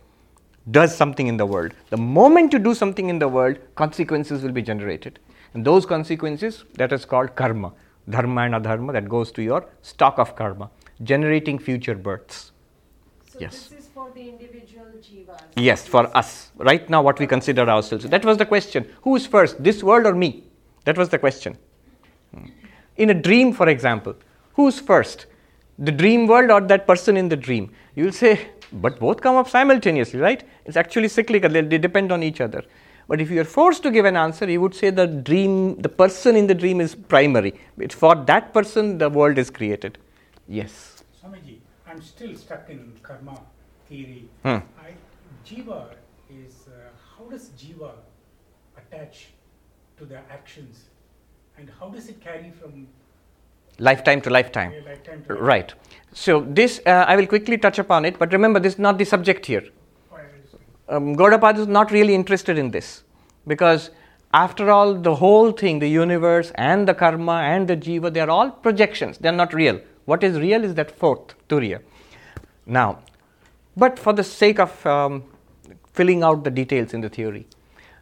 does something in the world. The moment you do something in the world, consequences will be generated. And those consequences, that is called karma, dharma and adharma, that goes to your stock of karma, generating future births. So Yes. this is for the individual jivas. Yes, for us. Right now, what we consider ourselves. That was the question. Who is first, this world or me? That was the question. Hmm. In a dream, for example, who's first? The dream world or that person in the dream? You will say, but both come up simultaneously, right? It's actually cyclical, they, they depend on each other. But if you are forced to give an answer, you would say the dream, the person in the dream is primary. It's for that person the world is created. Yes. Swamiji, I'm still stuck in karma theory. Hmm. I, jiva is, uh, how does jiva attach to the actions? And how does it carry from Lifetime to lifetime. a lifetime to Right. So this uh, I will quickly touch upon it, but remember this is not the subject here. Um, is not really interested in this because after all, the whole thing, the universe and the karma and the jiva, they are all projections. They are not real. What is real is that fourth, turiya. Now, but for the sake of um, filling out the details in the theory,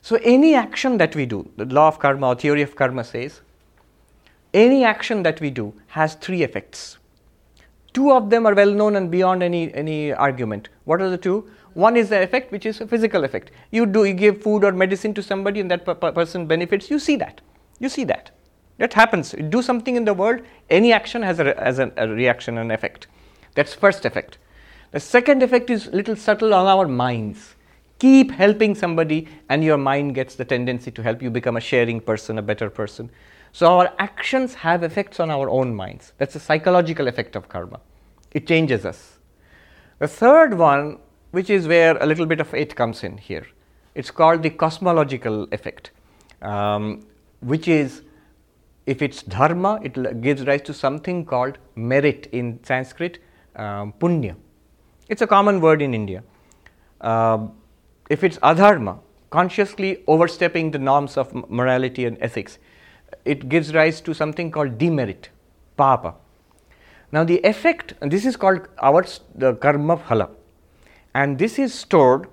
so any action that we do, the law of karma or theory of karma says, any action that we do has three effects. Two of them are well known and beyond any, any argument. What are the two? One is the effect, which is a physical effect. You do you give food or medicine to somebody, and that per- per- person benefits. You see that. You see that. That happens. You do something in the world. Any action has a, has a, a reaction and effect. That's first effect. The second effect is little subtle on our minds. Keep helping somebody, and your mind gets the tendency to help you become a sharing person, a better person. So our actions have effects on our own minds. That's a psychological effect of karma. It changes us. The third one, which is where a little bit of it comes in here, it's called the cosmological effect, um, which is if it's dharma, it gives rise to something called merit in Sanskrit, um, punya. It's a common word in India. Um, if it's adharma, consciously overstepping the norms of morality and ethics, it gives rise to something called demerit, papa. Now, the effect, this is called our the karma phala, and this is stored.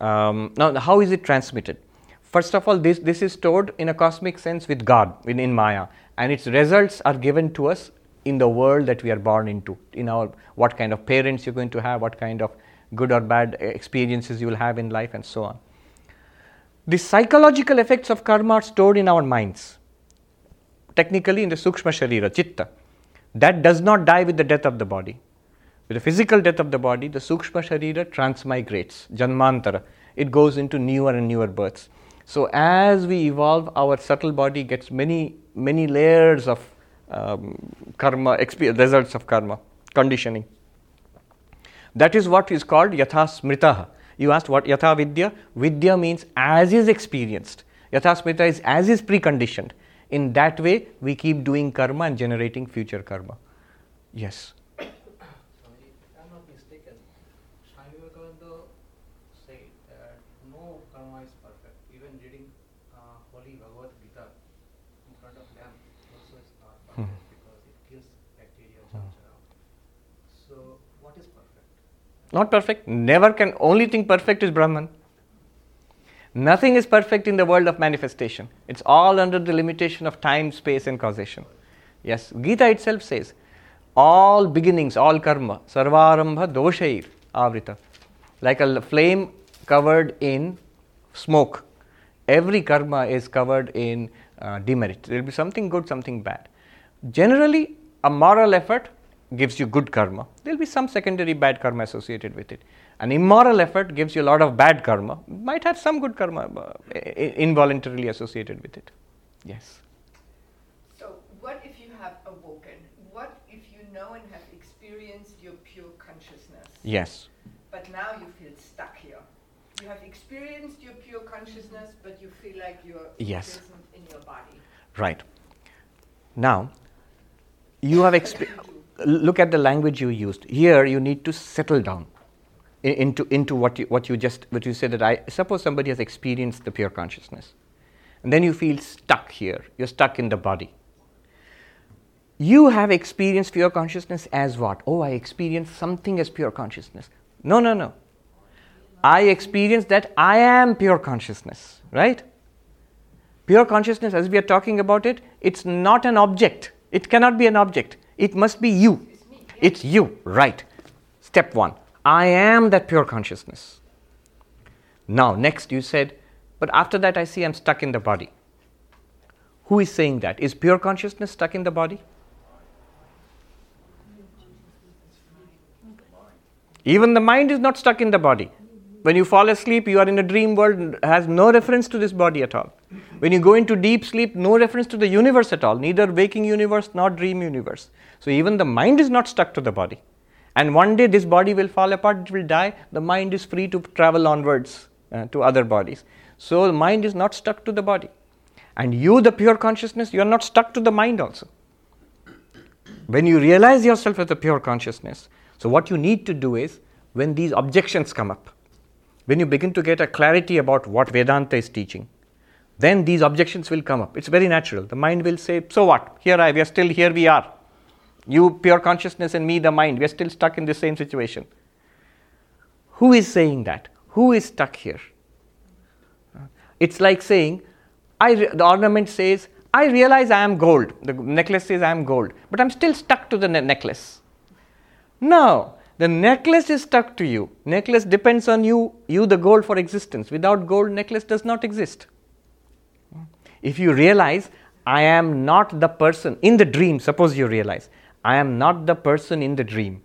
Um, now, how is it transmitted? First of all, this, this is stored in a cosmic sense with God, in, in Maya, and its results are given to us in the world that we are born into. In our what kind of parents you're going to have, what kind of good or bad experiences you will have in life, and so on. The psychological effects of karma are stored in our minds technically in the sukshma sharira, chitta. That does not die with the death of the body. With the physical death of the body, the sukshma sharira transmigrates, janmantara. It goes into newer and newer births. So as we evolve, our subtle body gets many, many layers of um, karma, expe- results of karma, conditioning. That is what is called yatha smritaha. You asked what yatha vidya? Vidya means as is experienced. Yatha smrita is as is preconditioned. In that way, we keep doing karma and generating future karma. Yes. Sorry, if I'm not mistaken, Swami Vivekananda said that no karma is perfect. Even reading uh, Holy Bhagavad Gita in front of lamp also is not perfect because it kills bacteria, germs around. So, what is perfect? Not perfect. Never can. Only thing perfect is Brahman. Nothing is perfect in the world of manifestation. It's all under the limitation of time, space, and causation. Yes, Gita itself says, all beginnings, all karma, sarvarambha doshair avrita. Like a flame covered in smoke, every karma is covered in uh, demerit. There will be something good, something bad. Generally, a moral effort gives you good karma. There will be some secondary bad karma associated with it. An immoral effort gives you a lot of bad karma, might have some good karma uh, involuntarily associated with it. Yes. So what if you have awoken? What if you know and have experienced your pure consciousness? Yes. But now you feel stuck here. You have experienced your pure consciousness, but you feel like you're Yes. imprisoned in your body. Right. Now, you have exp- look at the language you used. Here, you need to settle down into, into what, you, what you just what you said that I suppose somebody has experienced the pure consciousness, and then you feel stuck here. You're stuck in the body. You have experienced pure consciousness as what? Oh, I experienced something as pure consciousness. No, no, no. I experienced that I am pure consciousness, right? Pure consciousness, as we are talking about it, it's not an object. It cannot be an object. It must be you. It's you, right. Step one I am that pure consciousness. Now, next you said, but after that I see I'm stuck in the body. Who is saying that? Is pure consciousness stuck in the body? Even the mind is not stuck in the body. When you fall asleep, you are in a dream world, has no reference to this body at all. When you go into deep sleep, no reference to the universe at all, neither waking universe nor dream universe. So even the mind is not stuck to the body. And one day this body will fall apart, it will die, the mind is free to travel onwards uh, to other bodies. So the mind is not stuck to the body. And you, the pure consciousness, you are not stuck to the mind also. When you realize yourself as a pure consciousness, so what you need to do is when these objections come up, when you begin to get a clarity about what Vedanta is teaching, then these objections will come up. It's very natural. The mind will say, So what? Here I we are still here we are. You pure consciousness and me, the mind, we are still stuck in the same situation. Who is saying that? Who is stuck here? It's like saying, I re- the ornament says, I realize I am gold. The necklace says I am gold, but I'm still stuck to the ne- necklace. No, the necklace is stuck to you. Necklace depends on you, you the gold for existence. Without gold, necklace does not exist. If you realize I am not the person in the dream, suppose you realize I am not the person in the dream.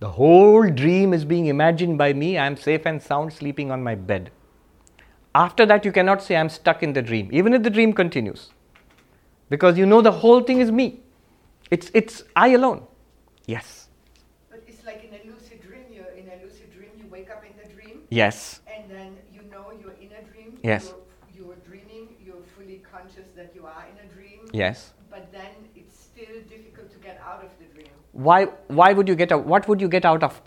The whole dream is being imagined by me. I am safe and sound sleeping on my bed. After that, you cannot say I'm stuck in the dream, even if the dream continues. Because you know the whole thing is me. It's, it's I alone. Yes. But it's like in a lucid dream. You're in a lucid dream. You wake up in the dream. Yes. And then you know you're in a dream. Yes. You're, you're dreaming. You're fully conscious that you are in a dream. Yes. But then it's still difficult to get out of the dream. Why, why would you get out? What would you get out of?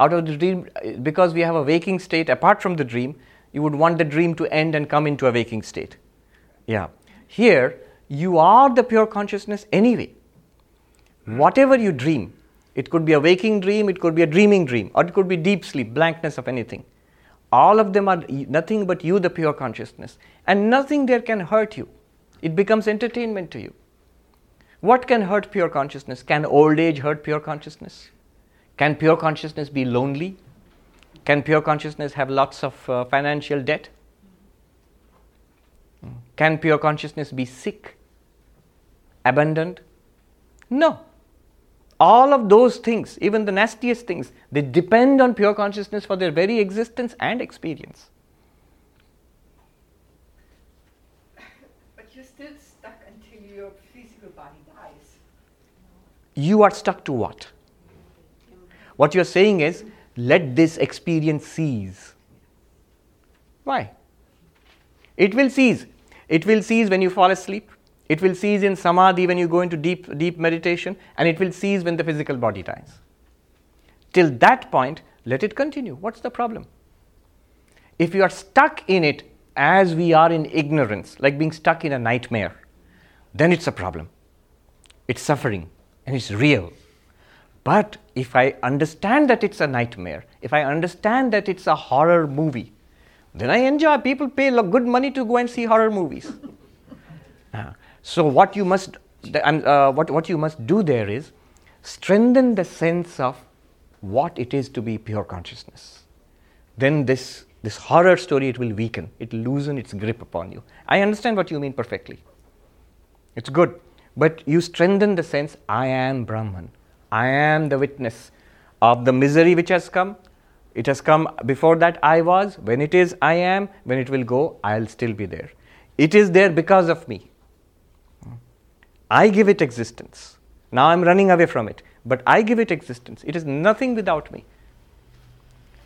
Out of the dream? Because we have a waking state apart from the dream, you would want the dream to end and come into a waking state. Yeah. Here, you are the pure consciousness anyway. Whatever you dream, it could be a waking dream, it could be a dreaming dream, or it could be deep sleep, blankness of anything. All of them are nothing but you, the pure consciousness. And nothing there can hurt you. It becomes entertainment to you. What can hurt pure consciousness? Can old age hurt pure consciousness? Can pure consciousness be lonely? Can pure consciousness have lots of uh, financial debt? Can pure consciousness be sick? Abandoned? No. All of those things, even the nastiest things, they depend on pure consciousness for their very existence and experience. But you're still stuck until your physical body dies. You are stuck to what? What you're saying is, let this experience cease. Why? It will cease. It will cease when you fall asleep. It will cease in samadhi when you go into deep, deep meditation, and it will cease when the physical body dies. Till that point, let it continue. What's the problem? If you are stuck in it as we are in ignorance, like being stuck in a nightmare, then it's a problem. It's suffering and it's real. But if I understand that it's a nightmare, if I understand that it's a horror movie, then I enjoy. People pay good money to go and see horror movies. uh, so what you must, uh, what, what you must do there is strengthen the sense of what it is to be pure consciousness. Then this this horror story, it will weaken, it will loosen its grip upon you. I understand what you mean perfectly. It's good. But you strengthen the sense I am Brahman. I am the witness of the misery which has come. It has come before that I was. When it is I am, when it will go, I'll still be there. It is there because of me. I give it existence. Now I'm running away from it, but I give it existence. It is nothing without me.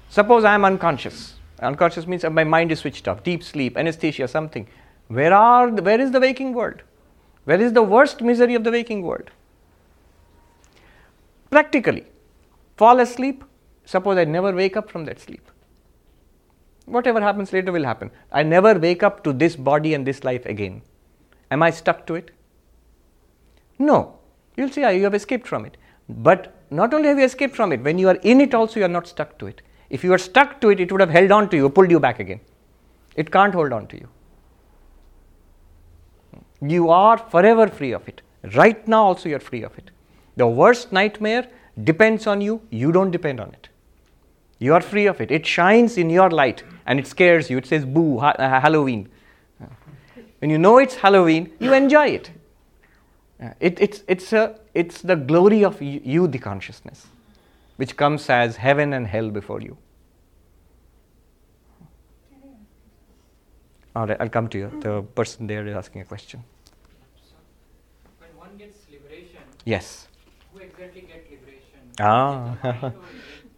Suppose I am unconscious. Unconscious means my mind is switched off, deep sleep, anesthesia, something. Where are the, where is the waking world? Where is the worst misery of the waking world? Practically, fall asleep. Suppose I never wake up from that sleep. Whatever happens later will happen. I never wake up to this body and this life again. Am I stuck to it? No. You'll see you have escaped from it. But not only have you escaped from it, when you are in it also, you are not stuck to it. If you are stuck to it, it would have held on to you, pulled you back again. It can't hold on to you. You are forever free of it. Right now, also, you are free of it. The worst nightmare depends on you, you don't depend on it. You are free of it. It shines in your light and it scares you. It says, Boo, ha- uh, Halloween. When you know it's Halloween, you enjoy it. It, it's, it's, a, it's the glory of you, the consciousness, which comes as heaven and hell before you. All right, I'll come to you. The person there is asking a question. When one gets liberation, yes. Who exactly get liberation? Ah.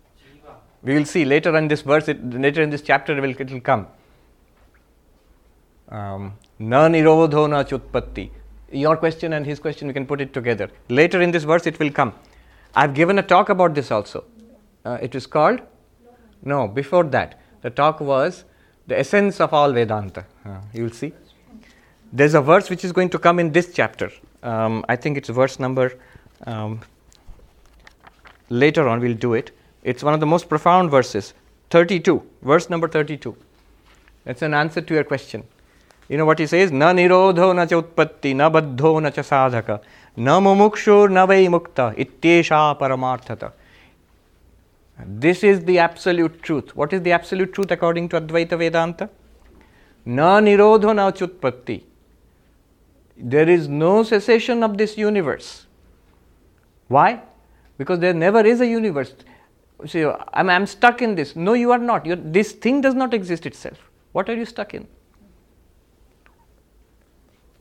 we will see later in this verse. It, later in this chapter, it will, it will come. Um, na nirodho na chutpatti. Your question and his question, we can put it together. Later in this verse, it will come. I've given a talk about this also. Uh, it is called? No, before that. The talk was the essence of all Vedanta. Uh, you will see. There's a verse which is going to come in this chapter. Um, I think it's verse number. Um, later on, we'll do it. It's one of the most profound verses. 32, verse number 32. That's an answer to your question. You know what he says? Na nirodho na cha utpatti, na baddho na cha sadhaka, na mumukshur na vai mukta, ityesha paramarthata. This is the absolute truth. What is the absolute truth according to Advaita Vedanta? Na nirodho na chutpatti. There is no cessation of this universe. Why? Because there never is a universe. See, I'm, I'm stuck in this. No, you are not. You're, this thing does not exist itself. What are you stuck in?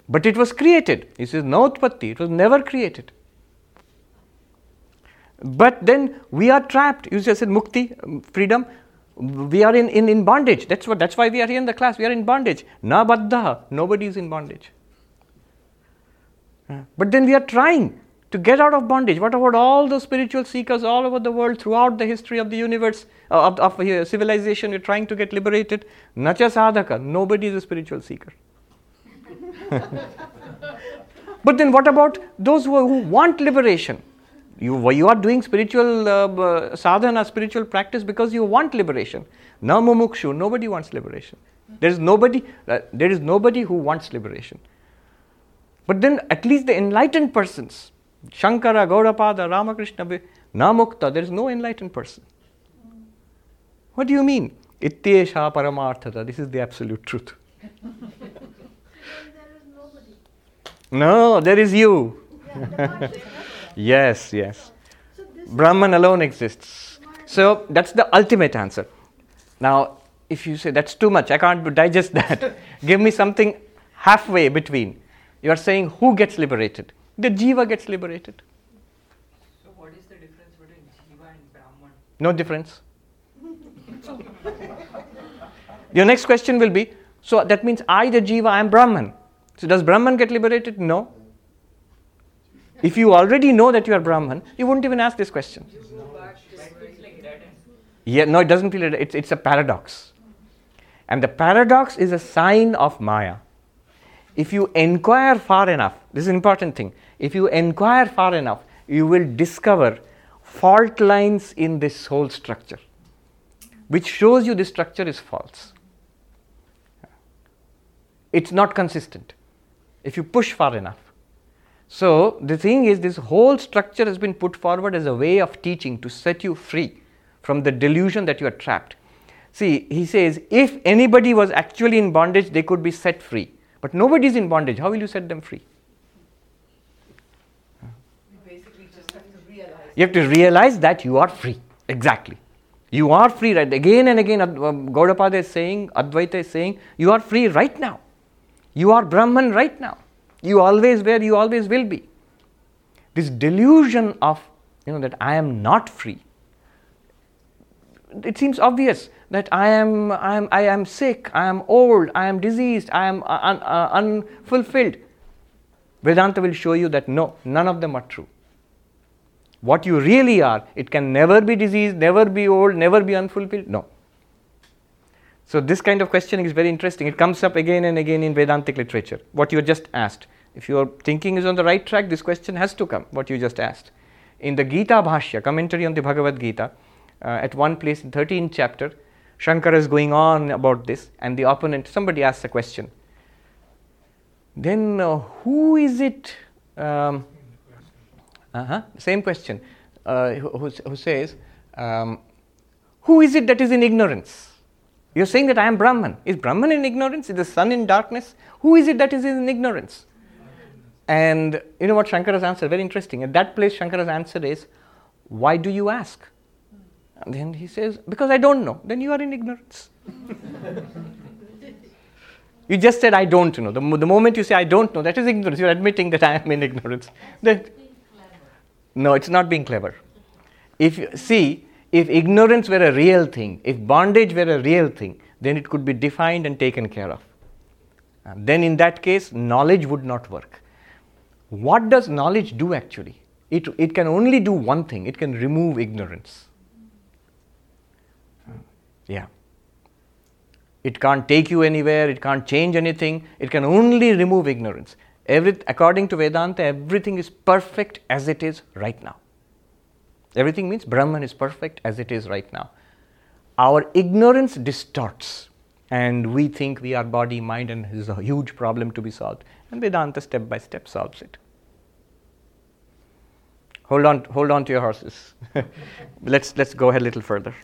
But it was created. He says, no utpatti. It was never created. But then we are trapped. You just said mukti, um, freedom. We are in, in, in bondage. That's what that's why we are here in the class. We are in bondage. Na baddha. Nobody is in bondage. But then we are trying to get out of bondage. What about all those spiritual seekers all over the world throughout the history of the universe, uh, of, of uh, civilization? We're trying to get liberated. Nacha sadhaka. Nobody is a spiritual seeker. but then what about those who, who want liberation? You, you are doing spiritual uh, sadhana, spiritual practice because you want liberation. Na mumukshu, nobody wants liberation. There is nobody, uh, there is nobody who wants liberation. But then at least the enlightened persons, Shankara, Gaudapada, Ramakrishna, na mukta, there is no enlightened person. What do you mean? Ityesha paramarthata, this is the absolute truth. No, there is you. Yes, yes. So Brahman alone exists. So that's the ultimate answer. Now, if you say that's too much, I can't digest that, give me something halfway between. You are saying who gets liberated? The jiva gets liberated. So, what is the difference between jiva and Brahman? No difference. Your next question will be so that means I, the jiva, I am Brahman. So, does Brahman get liberated? No. If you already know that you are Brahman, you wouldn't even ask this question. Yeah, no, it doesn't feel it. It's, it's a paradox. And the paradox is a sign of Maya. If you inquire far enough, this is an important thing. If you inquire far enough, you will discover fault lines in this whole structure, which shows you this structure is false. It's not consistent if you push far enough. So, the thing is, this whole structure has been put forward as a way of teaching to set you free from the delusion that you are trapped. See, he says, if anybody was actually in bondage, they could be set free. But nobody is in bondage. How will you set them free? We basically just have to realize. You have to realize that you are free. Exactly. You are free right again and again. Um, Gaudapada is saying, Advaita is saying, you are free right now. You are Brahman right now. You always were, you always will be. This delusion of you know that I am not free. It seems obvious that I am, I am, I am sick, I am old, I am diseased, I am uh, un, uh, unfulfilled. Vedanta will show you that no, none of them are true what you really are. It can never be diseased, never be old, never be unfulfilled. No. So, this kind of questioning is very interesting. It comes up again and again in Vedantic literature. What you just asked. If your thinking is on the right track, this question has to come, what you just asked. In the Gita Bhashya, commentary on the Bhagavad Gita, uh, at one place in 13th chapter, Shankara is going on about this, and the opponent, somebody asks a question. Then, uh, who is it? Um, uh-huh. Same question. Uh, who, who, says, um, Who is it that is in ignorance? You're saying that I am Brahman. Is Brahman in ignorance? Is the sun in darkness? Who is it that is in ignorance? And you know what Shankara's answer? Very interesting. At that place, Shankara's answer is, Why do you ask? And then he says, Because I don't know. Then you are in ignorance. you just said, I don't know. The, the moment you say, I don't know, that is ignorance. You're admitting that I am in ignorance. No, it's not being clever. If you see, if ignorance were a real thing, if bondage were a real thing, then it could be defined and taken care of. And then, in that case, knowledge would not work. What does knowledge do actually? It, it can only do one thing it can remove ignorance. Yeah. It can't take you anywhere, it can't change anything, it can only remove ignorance. Every, according to Vedanta, everything is perfect as it is right now. Everything means Brahman is perfect as it is right now. Our ignorance distorts, and we think we are body, mind, and is a huge problem to be solved. And Vedanta step by step solves it. Hold on, hold on to your horses. let's, let's go ahead a little further.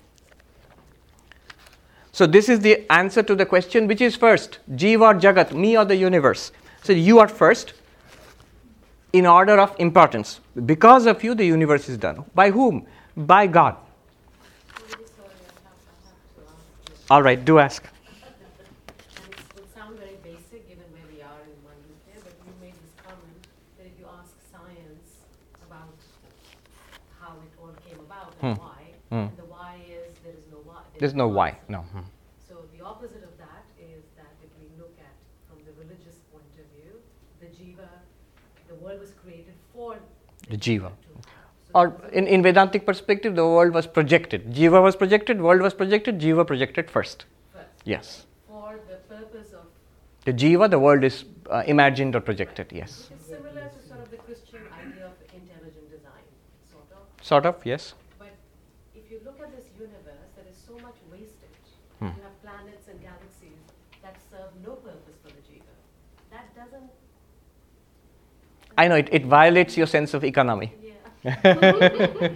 So, this is the answer to the question which is first, Jiva or Jagat, me or the universe? So, you are first in order of importance. Because of you, the universe is done. By whom? By God. All right, do ask. And it would sound very basic given where we are in Mandukya, but you made this comment that if you ask science about how it all came about and Hmm. why, Hmm. and the why is there is no why. There's no why. No. Hmm. So the opposite of that is that if we look at from the religious point of view, the jiva, the world was created for The jiva. Or in, in Vedantic perspective, the world was projected. Jiva was projected, world was projected, Jiva projected first. first, Yes. For the purpose of, The Jiva, the world is uh, imagined or projected, yes. which is similar to sort of the Christian idea of intelligent design, sort of. Sort of, yes. But if you look at this universe, there is so much wastage. Hmm. You have planets and galaxies that serve no purpose for the jiva. That doesn't. I know it, it violates your sense of economy. Yeah.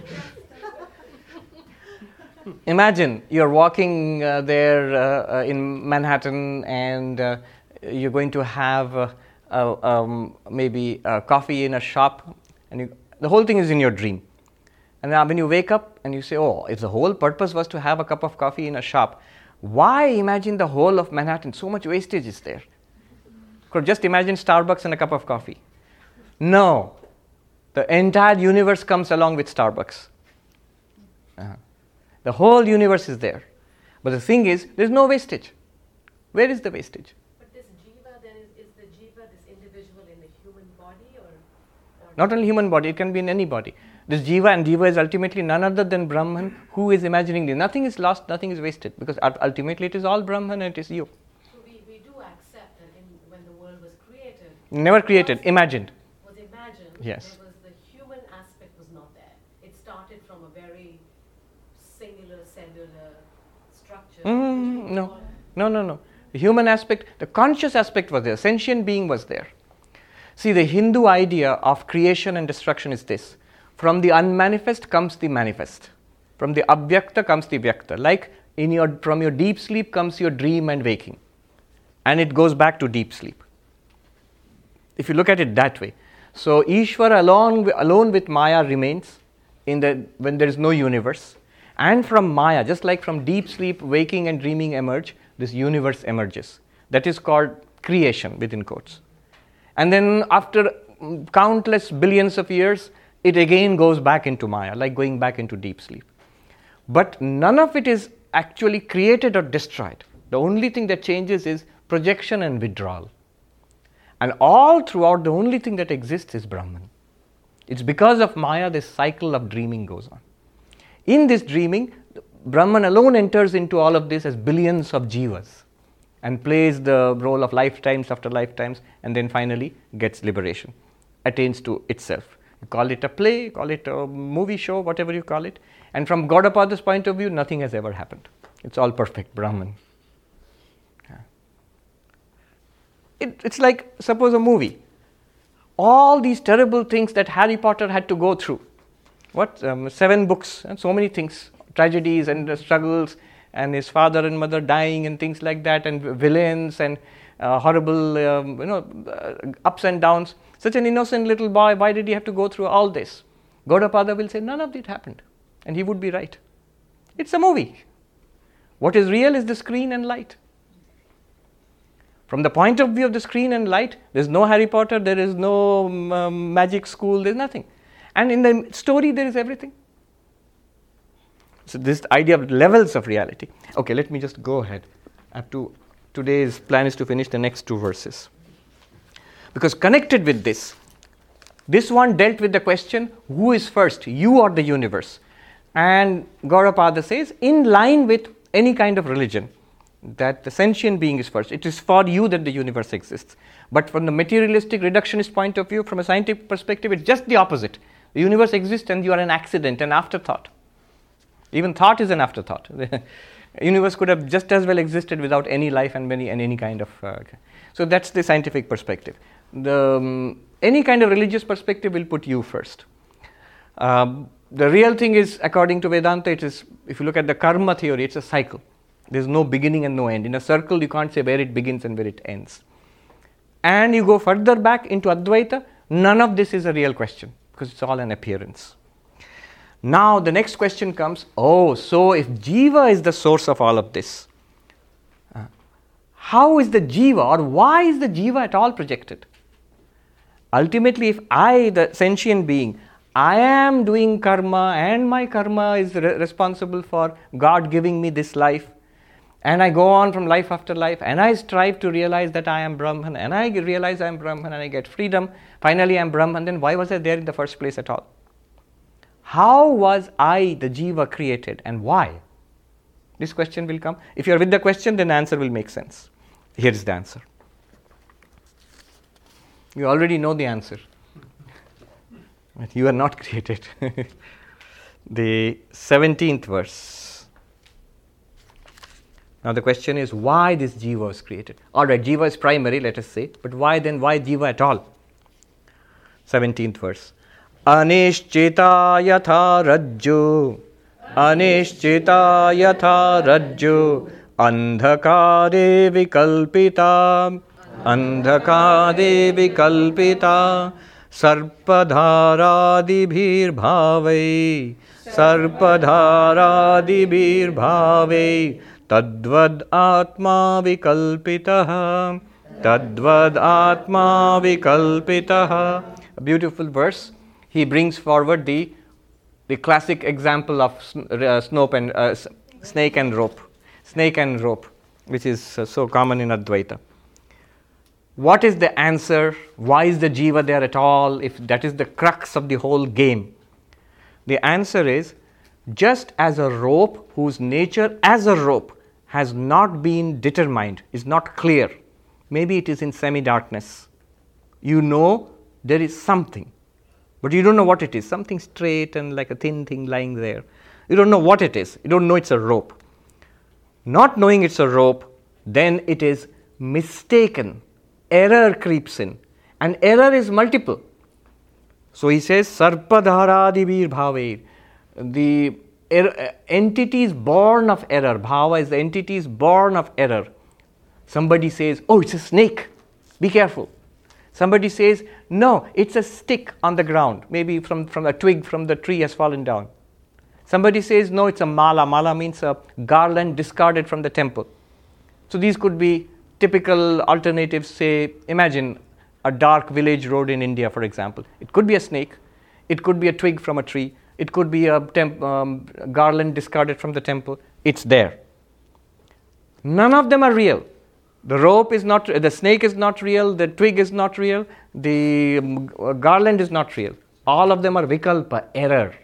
Imagine you're walking uh, there uh, uh, in Manhattan and uh, you're going to have uh, uh, um, maybe coffee in a shop, and you, the whole thing is in your dream. And now when you wake up and you say, Oh, if the whole purpose was to have a cup of coffee in a shop, why imagine the whole of Manhattan? So much wastage is there. Could just imagine Starbucks and a cup of coffee. No, the entire universe comes along with Starbucks. Uh-huh. The whole universe is there. But the thing is, there's no wastage. Where is the wastage? But this jiva, then is, is the jiva this individual in the human body or? or Not only human body, it can be in any body. This jiva and jiva is ultimately none other than Brahman who is imagining this. Nothing is lost, nothing is wasted because ultimately it is all Brahman and it is you. So we, we do accept that in, when the world was created. Never created, imagined. Yes. There was the human aspect was not there. It started from a very singular cellular structure. Mm, no. No, no, no. The human aspect, the conscious aspect was there, sentient being was there. See, the Hindu idea of creation and destruction is this from the unmanifest comes the manifest, from the avyakta comes the vyakta. Like in your, from your deep sleep comes your dream and waking, and it goes back to deep sleep. If you look at it that way. So Ishvara alone, alone with Maya remains in the, when there is no universe. And from Maya, just like from deep sleep, waking and dreaming emerge, this universe emerges. That is called creation within quotes. And then after mm, countless billions of years, it again goes back into Maya, like going back into deep sleep. But none of it is actually created or destroyed. The only thing that changes is projection and withdrawal. And all throughout, the only thing that exists is Brahman. It's because of Maya this cycle of dreaming goes on. In this dreaming, Brahman alone enters into all of this as billions of jivas and plays the role of lifetimes after lifetimes and then finally gets liberation, attains to itself. You call it a play, call it a movie show, whatever you call it. And from Gaudapada's point of view, nothing has ever happened. It's all perfect Brahman. It, it's like, suppose, a movie. All these terrible things that Harry Potter had to go through. What? Um, seven books and so many things, tragedies and struggles, and his father and mother dying and things like that, and villains and uh, horrible, um, you know, uh, ups and downs. Such an innocent little boy, why did he have to go through all this? Gaudapada will say, none of it happened. And he would be right. It's a movie. What is real is the screen and light. From the point of view of the screen and light, there's no Harry Potter, there is no um, magic school, there's nothing. And in the story, there is everything. So, this idea of levels of reality. Okay, let me just go ahead. Up to today's plan is to finish the next two verses. Because connected with this, this one dealt with the question who is first, you or the universe? And Gaudapada says, in line with any kind of religion, that the sentient being is first. It is for you that the universe exists. But from the materialistic reductionist point of view, from a scientific perspective, it's just the opposite. The universe exists and you are an accident, an afterthought. Even thought is an afterthought. the universe could have just as well existed without any life and any, and any kind of. Uh, so that's the scientific perspective. The, um, any kind of religious perspective will put you first. Um, the real thing is, according to Vedanta, it is, if you look at the karma theory, it's a cycle there's no beginning and no end. In a circle, you can't say where it begins and where it ends. And you go further back into Advaita, none of this is a real question because it's all an appearance. Now, the next question comes oh, so if Jiva is the source of all of this, uh, how is the Jiva or why is the Jiva at all projected? Ultimately, if I, the sentient being, I am doing karma and my karma is re- responsible for God giving me this life, and I go on from life after life, and I strive to realize that I am Brahman, and I realize I am Brahman, and I get freedom. Finally, I am Brahman. Then why was I there in the first place at all? How was I, the Jiva, created, and why? This question will come. If you are with the question, then the answer will make sense. Here is the answer. You already know the answer. But you are not created. the 17th verse. Now the question is why this jiva was created. Alright, jiva is primary, let us say, but why then why jiva at all? 17th verse. Anishchita yatha rajju Anishchita yatha rajju Andhakare vikalpita Andhakare vikalpita सर्पधारादिभिर्भावै सर्पधारादिभिर्भावै तद्वद् आत्मा विकल्पितः तद्वद् आत्मा विकल्पितः A beautiful verse. He brings forward the, the classic example of uh, snope and, uh, snake and rope. Snake and rope, which is uh, so common in Advaita. What is the answer? Why is the jiva there at all if that is the crux of the whole game? The answer is just as a rope whose nature as a rope has not been determined, is not clear. Maybe it is in semi darkness. You know there is something, but you don't know what it is. Something straight and like a thin thing lying there. You don't know what it is. You don't know it's a rope. Not knowing it's a rope, then it is mistaken. Error creeps in. And error is multiple. So he says, Sarpadharadibir bhaver. The er- entities born of error. Bhava is the entities born of error. Somebody says, Oh, it's a snake. Be careful. Somebody says, No, it's a stick on the ground. Maybe from, from a twig from the tree has fallen down. Somebody says, No, it's a mala. Mala means a garland discarded from the temple. So these could be typical alternatives. Say, imagine a dark village road in India, for example. It could be a snake, it could be a twig from a tree, it could be a temp- um, garland discarded from the temple. It's there. None of them are real. The rope is not, the snake is not real, the twig is not real, the um, garland is not real. All of them are vikalpa, error.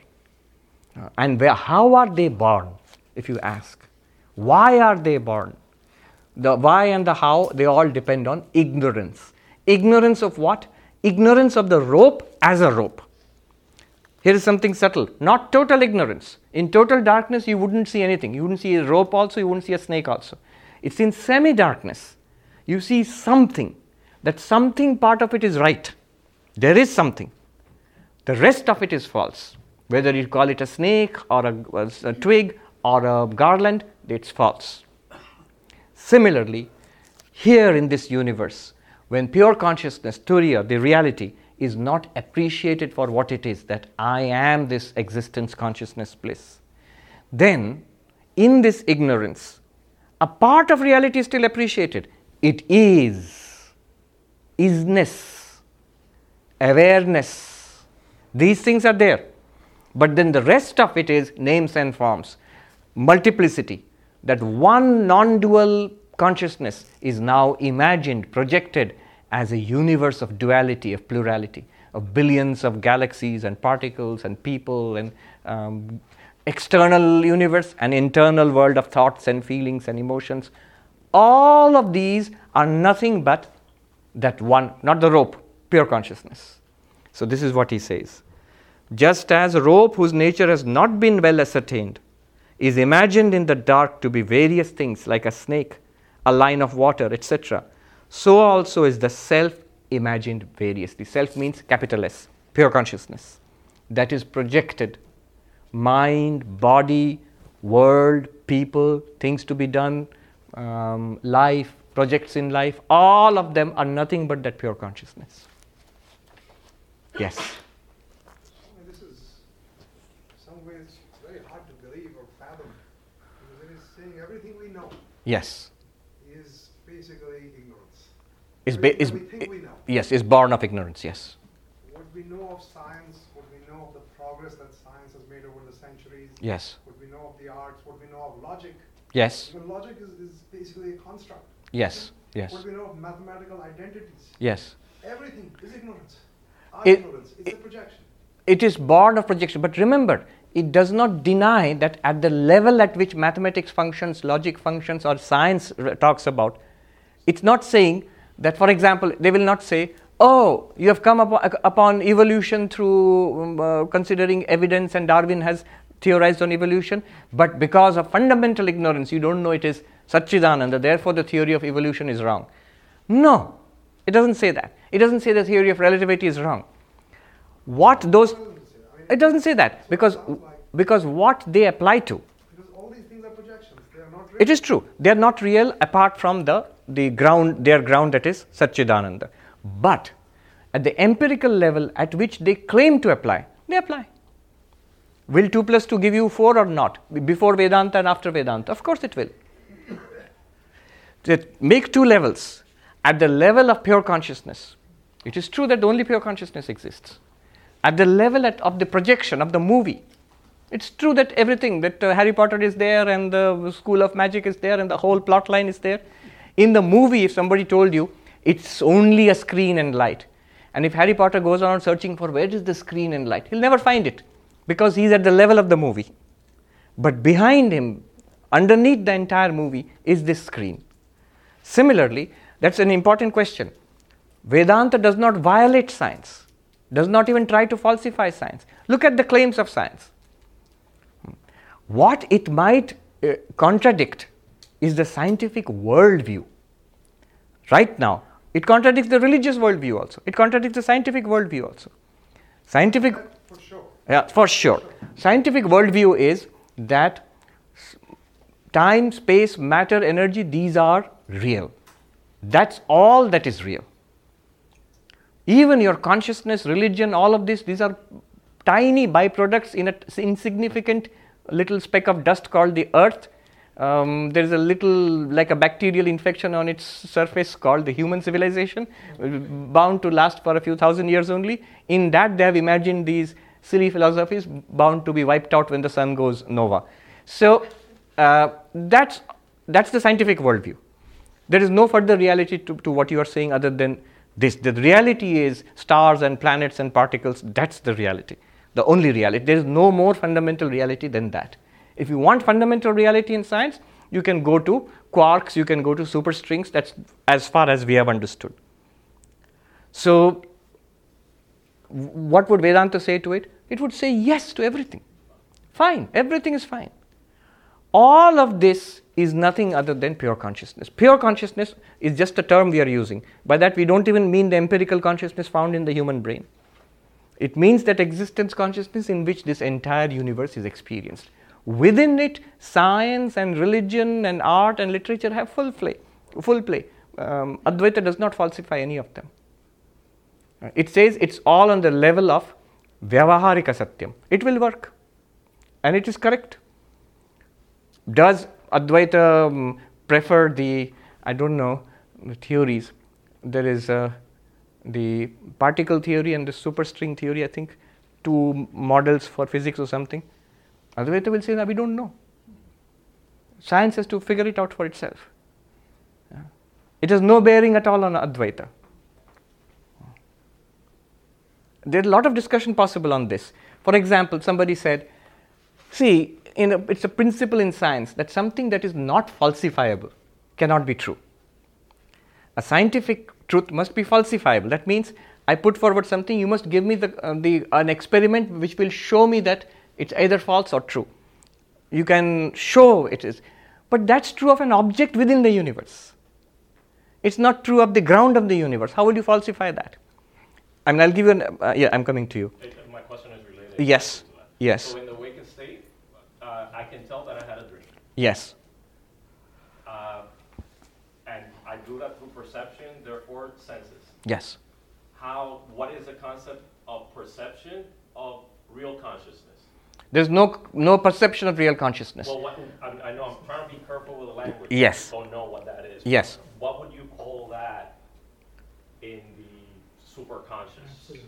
Uh, and where, how are they born, if you ask? Why are they born? The why and the how, they all depend on ignorance. Ignorance of what? Ignorance of the rope as a rope. Here is something subtle, not total ignorance. In total darkness, you wouldn't see anything. You wouldn't see a rope also, you wouldn't see a snake also. It's in semi darkness. You see something, that something part of it is right. There is something. The rest of it is false. Whether you call it a snake or a, a twig or a garland, it's false. Similarly, here in this universe, when pure consciousness, Turiya, the reality, is not appreciated for what it is, that I am this existence, consciousness, bliss, then in this ignorance, a part of reality is still appreciated. It is, isness, awareness. These things are there. But then the rest of it is names and forms, multiplicity. That one non dual consciousness is now imagined, projected as a universe of duality, of plurality, of billions of galaxies and particles and people and um, external universe and internal world of thoughts and feelings and emotions. All of these are nothing but that one, not the rope, pure consciousness. So, this is what he says. Just as a rope whose nature has not been well ascertained is imagined in the dark to be various things like a snake, a line of water, etc., so also is the self imagined variously. Self means capital S, pure consciousness, that is projected mind, body, world, people, things to be done, um, life, projects in life, all of them are nothing but that pure consciousness. Yes. This is, in some ways, very hard to believe or fathom because it is saying everything we know Yes. Is basically ignorance. Is, ba- is, Everything we think we know. yes, is born of ignorance, yes. What we know of science, what we know of the progress that science has made over the centuries, Yes. what we know of the arts, what we know of logic. Yes. Because logic is, is basically a construct. Yes. Yes. What we know of mathematical identities. Yes. Everything is ignorance. Our It- ignorance. It's a projection. It is born of projection. But remember, it does not deny that at the level at which mathematics functions, logic functions, or science r- talks about, it's not saying that, for example, they will not say, oh, you have come upon, upon evolution through um, uh, considering evidence and Darwin has theorized on evolution, but because of fundamental ignorance, you don't know it is Satchidananda, therefore the theory of evolution is wrong. No, it doesn't say that. It doesn't say the theory of relativity is wrong. What those, it doesn't say that because, because what they apply to, Because all these things are projections. They are not real. it is true, they are not real apart from the, the ground, their ground that is Satchidananda. But at the empirical level at which they claim to apply, they apply. Will 2 plus 2 give you 4 or not? Before Vedanta and after Vedanta? Of course it will. That make two levels. At the level of pure consciousness, it is true that only pure consciousness exists. At the level at, of the projection of the movie, it's true that everything that uh, Harry Potter is there and the School of Magic is there and the whole plot line is there. In the movie, if somebody told you it's only a screen and light, and if Harry Potter goes around searching for where is the screen and light, he'll never find it because he's at the level of the movie. But behind him, underneath the entire movie, is this screen. Similarly, that's an important question. Vedanta does not violate science, does not even try to falsify science. Look at the claims of science. What it might uh, contradict is the scientific worldview. Right now, it contradicts the religious worldview also, it contradicts the scientific worldview also. Scientific For sure. yeah, for sure. Scientific worldview is that time, space, matter, energy, these are real. That's all that is real. Even your consciousness, religion, all of this, these are tiny byproducts in an insignificant little speck of dust called the earth. Um, there is a little, like a bacterial infection on its surface called the human civilization, bound to last for a few thousand years only. In that, they have imagined these silly philosophies bound to be wiped out when the sun goes nova. So, uh, that's, that's the scientific worldview. There is no further reality to, to what you are saying other than this. The reality is stars and planets and particles, that's the reality, the only reality. There is no more fundamental reality than that. If you want fundamental reality in science, you can go to quarks, you can go to superstrings, that's as far as we have understood. So, what would Vedanta say to it? It would say yes to everything. Fine, everything is fine. All of this is nothing other than pure consciousness. Pure consciousness is just a term we are using. By that, we don't even mean the empirical consciousness found in the human brain. It means that existence consciousness in which this entire universe is experienced. Within it, science and religion and art and literature have full play. Full play. Um, Advaita does not falsify any of them. It says it's all on the level of Vyavaharika Satyam. It will work. And it is correct. Does Advaita um, prefer the, I don't know, the theories? There is uh, the particle theory and the superstring theory, I think, two models for physics or something. Advaita will say, no, we don't know. Science has to figure it out for itself. It has no bearing at all on Advaita. There's a lot of discussion possible on this. For example, somebody said, see, a, it's a principle in science that something that is not falsifiable cannot be true. A scientific truth must be falsifiable. That means I put forward something, you must give me the, uh, the, an experiment which will show me that it's either false or true. You can show it is. But that's true of an object within the universe. It's not true of the ground of the universe. How will you falsify that? I mean, I'll give you an, uh, yeah, I'm coming to you. It- My question is related. Yes, to yes. So in the awakened state, uh, I can tell that I had a dream. Yes. Uh, and I do that through perception, therefore senses. Yes. How, what is the concept of perception of real consciousness? There's no, no perception of real consciousness. Well, what, I, I know I'm trying to be careful with the language. Yes. I don't know what that is. Yes. What would you call that in the superconscious?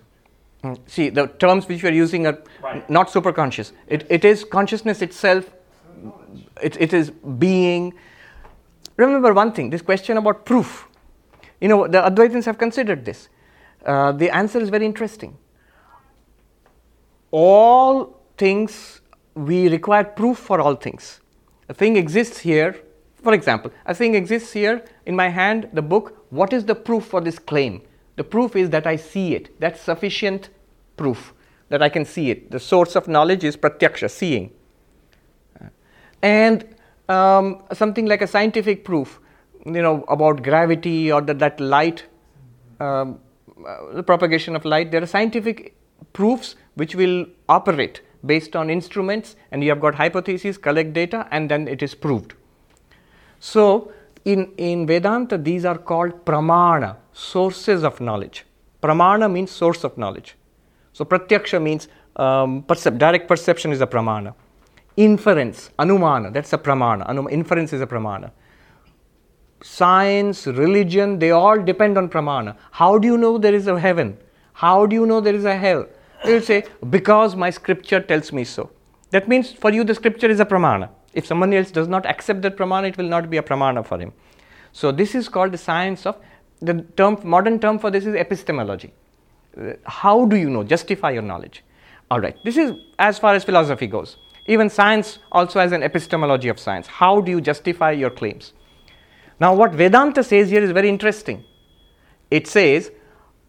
Mm, See, the terms which we are using are Right. not superconscious. It, it is consciousness itself, it, it is being. Remember one thing this question about proof. You know, the Advaitins have considered this. Uh, the answer is very interesting. All things, we require proof for all things. A thing exists here, for example, a thing exists here in my hand, the book. What is the proof for this claim? The proof is that I see it. That's sufficient proof that I can see it. The source of knowledge is pratyaksha, seeing. And um, something like a scientific proof, you know, about gravity or that, that light, um, uh, the propagation of light. There are scientific proofs which will operate based on instruments, and you have got hypotheses, collect data, and then it is proved. So, in, in Vedanta, these are called pramana, sources of knowledge. Pramana means source of knowledge. So, pratyaksha means um, percep- direct perception is a pramana. Inference, anumana, that's a pramana. Anum- inference is a pramana. Science, religion, they all depend on pramana. How do you know there is a heaven? How do you know there is a hell? They will say, because my scripture tells me so. That means for you the scripture is a pramana. If someone else does not accept that pramana, it will not be a pramana for him. So this is called the science of the term modern term for this is epistemology. Uh, How do you know? Justify your knowledge. All right. This is as far as philosophy goes. Even science also has an epistemology of science. How do you justify your claims? Now, what Vedanta says here is very interesting. It says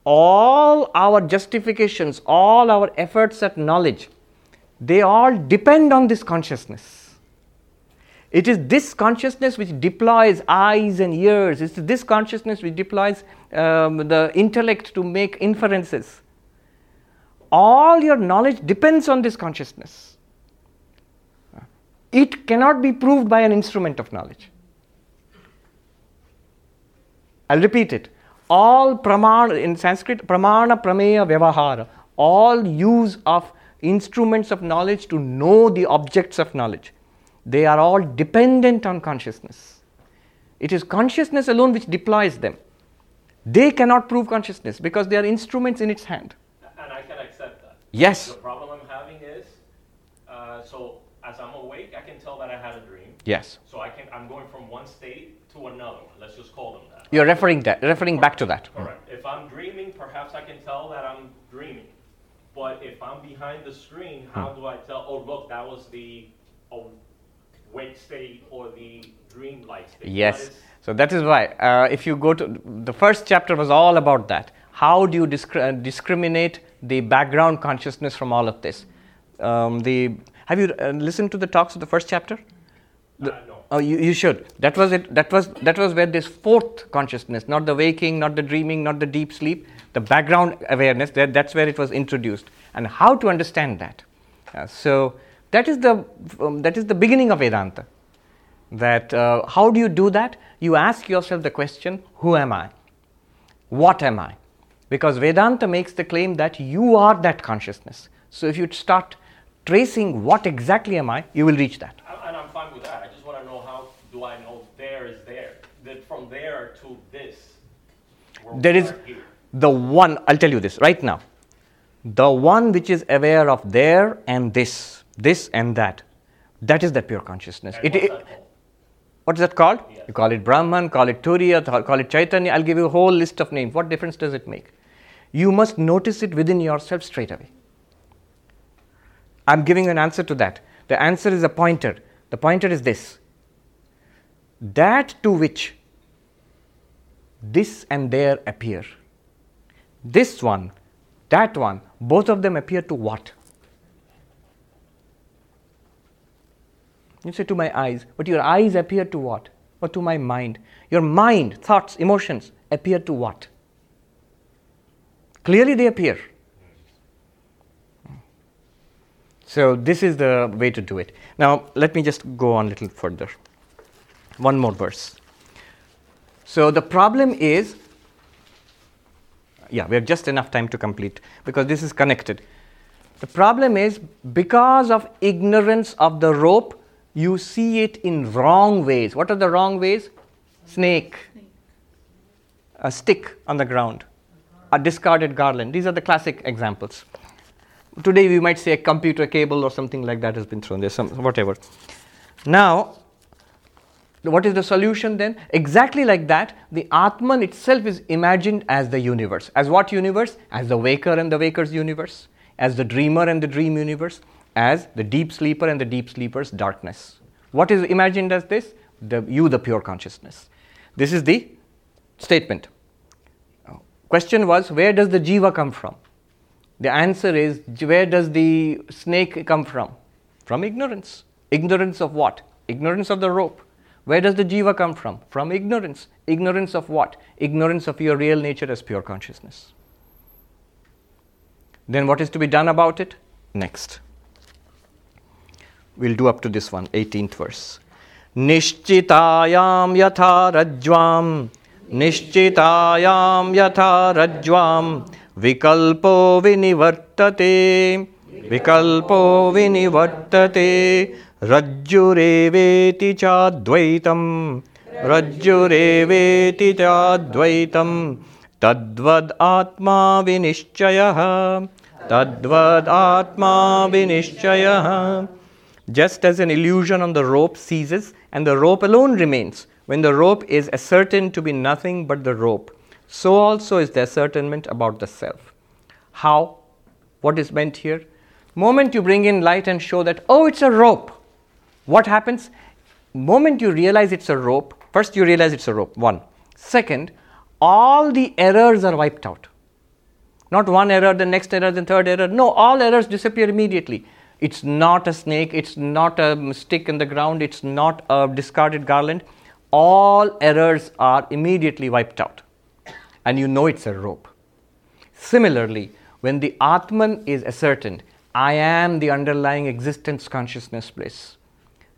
all our justifications, all our efforts at knowledge, they all depend on this consciousness. It is this consciousness which deploys eyes and ears. It's this consciousness which deploys um, the intellect to make inferences. All your knowledge depends on this consciousness. it cannot be proved by an instrument of knowledge. I'll repeat it. All pramana, in Sanskrit, pramana prameya vyavahara, all use of instruments of knowledge to know the objects of knowledge, they are all dependent on consciousness. It is consciousness alone which deploys them. They cannot prove consciousness because they are instruments in its hand. And I can accept that. Yes. The problem I'm having is, uh, so as I'm awake, I can tell that I had a dream. Yes. So I can, I'm going from one state to another one. Let's just call them. You're referring that, referring back to that. Correct. If I'm dreaming, perhaps I can tell that I'm dreaming. But if I'm behind the screen, how do I tell? Oh, look, that was the awake state or the dream-like state. Yes. So that is why, uh, if you go to the first chapter, was all about that. How do you discri- uh, discriminate the background consciousness from all of this? Um, the have you uh, listened to the talks of the first chapter? The- Oh, you, you should. That was it. That was that was where this fourth consciousness, not the waking, not the dreaming, not the deep sleep, the background awareness. That, that's where it was introduced, and how to understand that. Uh, so that is the um, that is the beginning of Vedanta. That uh, how do you do that? You ask yourself the question: Who am I? What am I? Because Vedanta makes the claim that you are that consciousness. So if you start tracing what exactly am I, you will reach that. And and I'm fine with that. I just want to know how do I know there is there? That from there to this. we're- There is the one, I'll tell you this right now. The one which is aware of there and this, this and that, that is that pure consciousness. It, what's that called? what is that called? You call it Brahman, call it Turiya, call it Chaitanya. I'll give you a whole list of names. What difference does it make? You must notice it within yourself straight away. I'm giving an answer to that. The answer is a pointer. The pointer is this that to which this and there appear. This one, that one, both of them appear to what? You say to my eyes, but your eyes appear to what? Or to my mind. Your mind, thoughts, emotions appear to what? Clearly they appear. So this is the way to do it. Now let me just go on a little further. One more verse. So the problem is, yeah, we have just enough time to complete because this is connected. The problem is because of ignorance of the rope, you see it in wrong ways. What are the wrong ways? Snake, a stick on the ground, a discarded garland. These are the classic examples. Today we might say a computer cable or something like that has been thrown there, some whatever. Now, what is the solution then? Exactly like that, the Atman itself is imagined as the universe. As what universe? As the waker and the waker's universe, as the dreamer and the dream universe, as the deep sleeper and the deep sleeper's darkness. What is imagined as this? The you, the pure consciousness. This is the statement. Question was, where does the jiva come from? The answer is, where does the snake come from? From ignorance. Ignorance of what? Ignorance of the rope. Where does the jiva come from? From ignorance. Ignorance of what? Ignorance of your real nature as pure consciousness. Then what is to be done about it? Next. We'll do up to this one, 18th verse. Nishchitayam yatha rajvam निश्चितायां यथा रज्ज्वां विकल्पो विनिवर्तते विकल्पो विनिवर्तते रज्जुरेवेति चाद्वैतं रज्जुरेवेति चाद्वैतं तद्वद् आत्मा विनिश्चयः तद्वद् आत्मा विनिश्चयः Just as an illusion on the rope ceases and the rope alone remains, when the rope is ascertained to be nothing but the rope, so also is the ascertainment about the self. How? What is meant here? Moment you bring in light and show that, oh, it's a rope. What happens? Moment you realize it's a rope, first you realize it's a rope, one. Second, all the errors are wiped out. Not one error, the next error, the third error. No, all errors disappear immediately. It's not a snake, it's not a stick in the ground, it's not a discarded garland. All errors are immediately wiped out. And you know it's a rope. Similarly, when the Atman is ascertained, I am the underlying existence consciousness bliss.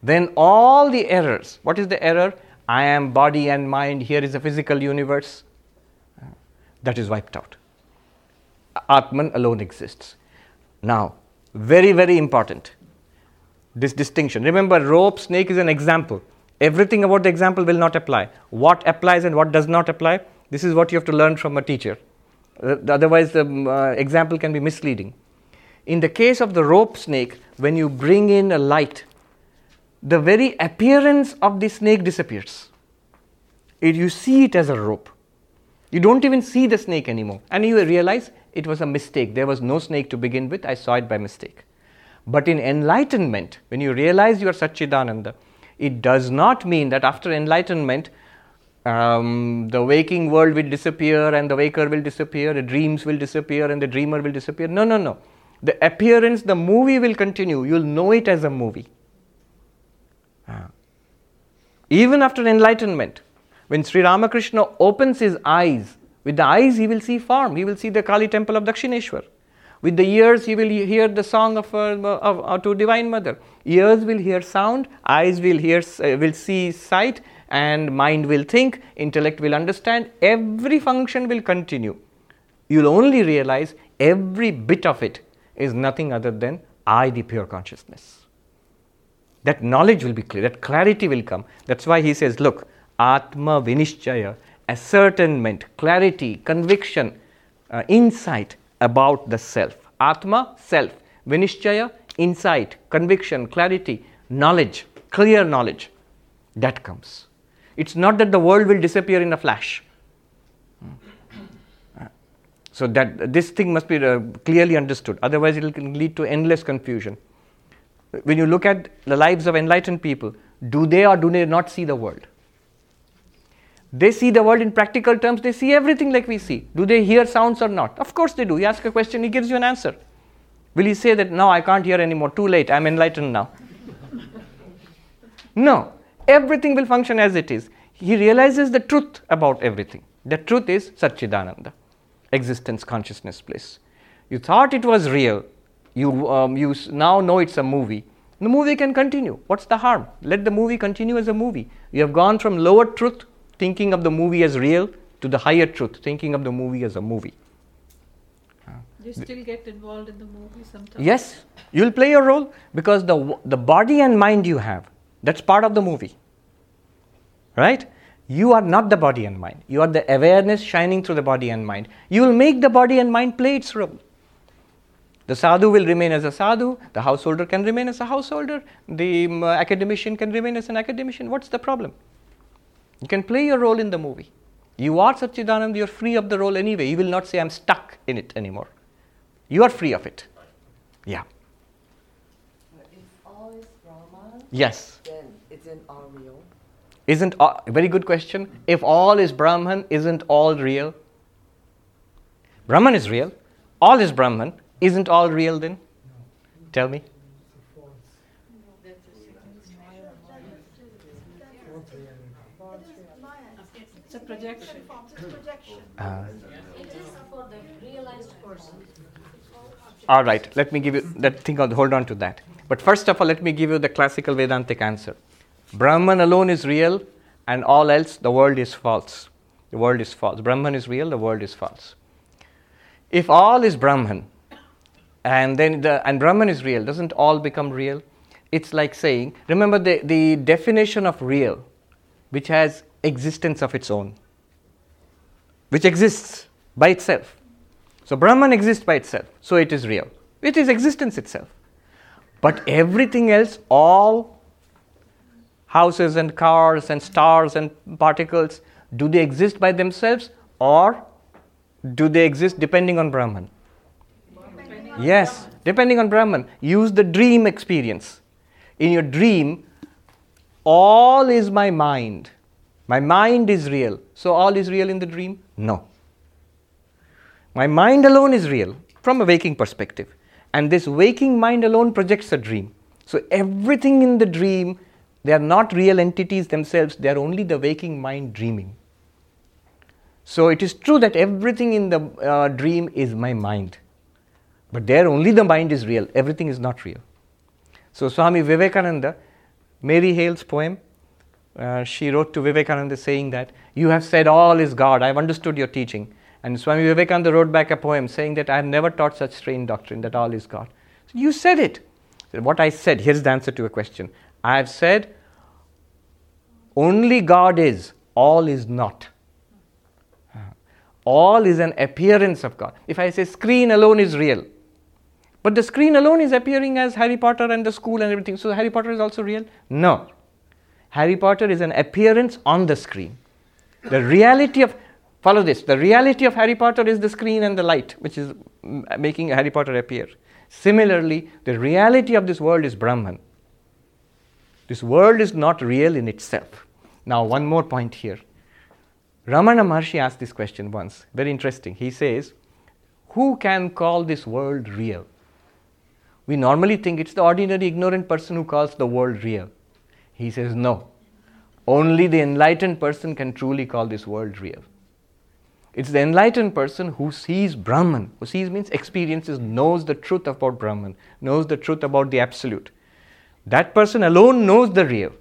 Then all the errors, what is the error? I am body and mind, here is a physical universe, that is wiped out. Atman alone exists. Now, very, very important this distinction. Remember, rope, snake is an example. Everything about the example will not apply. What applies and what does not apply, this is what you have to learn from a teacher. Uh, otherwise, the um, uh, example can be misleading. In the case of the rope snake, when you bring in a light, the very appearance of the snake disappears. It, you see it as a rope. You don't even see the snake anymore. And you realize it was a mistake. There was no snake to begin with. I saw it by mistake. But in enlightenment, when you realize you are Satchidananda, it does not mean that after enlightenment, um, the waking world will disappear and the waker will disappear, the dreams will disappear and the dreamer will disappear. No, no, no. The appearance, the movie will continue. You'll know it as a movie. Ah. Even after enlightenment, when Sri Ramakrishna opens his eyes, with the eyes he will see form, he will see the Kali temple of Dakshineshwar. With the ears, he will hear the song of, uh, of, to Divine Mother. Ears will hear sound, eyes will hear, uh, will see sight, and mind will think, intellect will understand. Every function will continue. You'll only realize every bit of it is nothing other than I, the pure consciousness. That knowledge will be clear, that clarity will come. That's why he says, look, Atma Vinishchaya, ascertainment, clarity, conviction, uh, insight about the self. Atma, self. Vinishchaya, insight, conviction, clarity, knowledge, clear knowledge. That comes. It's not that the world will disappear in a flash. So that this thing must be uh, clearly understood. Otherwise, it will lead to endless confusion. When you look at the lives of enlightened people, do they or do they not see the world? They see the world in practical terms, they see everything like we see. Do they hear sounds or not? Of course they do. You ask a question, he gives you an answer. Will he say that, no, I can't hear anymore, too late, I'm enlightened now? no, everything will function as it is. He realizes the truth about everything. The truth is Satchidananda, existence, consciousness, bliss. You thought it was real, you, um, you now know it's a movie. The movie can continue. What's the harm? Let the movie continue as a movie. You have gone from lower truth thinking of the movie as real to the higher truth, thinking of the movie as a movie. You still get involved in the movie sometimes? Yes, you'll play a role because the, the body and mind you have, that's part of the movie. Right? You are not the body and mind. You are the awareness shining through the body and mind. You will make the body and mind play its role. The sadhu will remain as a sadhu, the householder can remain as a householder, the um, academician can remain as an academician. What's the problem? You can play your role in the movie. You are Satchidanand, you're free of the role anyway. You will not say, I'm stuck in it anymore. You are free of it. Yeah. If all is Brahman, yes. then isn't all real? Isn't all, very good question. If all is Brahman, isn't all real? Brahman is real. All is Brahman. Isn't all real then? Tell me. It's a projection. Uh, It is for the realized person. all right, let me give you that thing. Hold on to that. But first of all, let me give you the classical Vedantic answer. Brahman alone is real, and all else, the world is false. The world is false. Brahman is real, the world is false. If all is Brahman, and then the, and Brahman is real, doesn't all become real? It's like saying, remember the, the definition of real, which has existence of its own, which exists by itself. So Brahman exists by itself, so it is real. It is existence itself. But everything else, all houses and cars and stars and particles, do they exist by themselves or do they exist depending on Brahman? Yes, depending on Brahman. Use the dream experience. In your dream, all is my mind. My mind is real. So, all is real in the dream? No. My mind alone is real from a waking perspective. And this waking mind alone projects a dream. So, everything in the dream, they are not real entities themselves, they are only the waking mind dreaming. So, it is true that everything in the uh, dream is my mind. But there only the mind is real, everything is not real. So, Swami Vivekananda Mary Hale's poem. Uh, she wrote to Vivekananda saying that, You have said all is God, I've understood your teaching. And Swami Vivekananda wrote back a poem saying that I have never taught such strange doctrine that all is God. So you said it. What I said, here's the answer to a question. I have said, only God is, all is not. All is an appearance of God. If I say screen alone is real, but the screen alone is appearing as Harry Potter and the school and everything, so Harry Potter is also real? No. Harry Potter is an appearance on the screen. The reality of, follow this, the reality of Harry Potter is the screen and the light, which is making Harry Potter appear. Similarly, the reality of this world is Brahman. This world is not real in itself. Now, one more point here. Ramana Maharshi asked this question once, very interesting. He says, Who can call this world real? We normally think it's the ordinary ignorant person who calls the world real. He says, No. Only the enlightened person can truly call this world real. It's the enlightened person who sees Brahman, who sees means experiences, knows the truth about Brahman, knows the truth about the Absolute. That person alone knows the real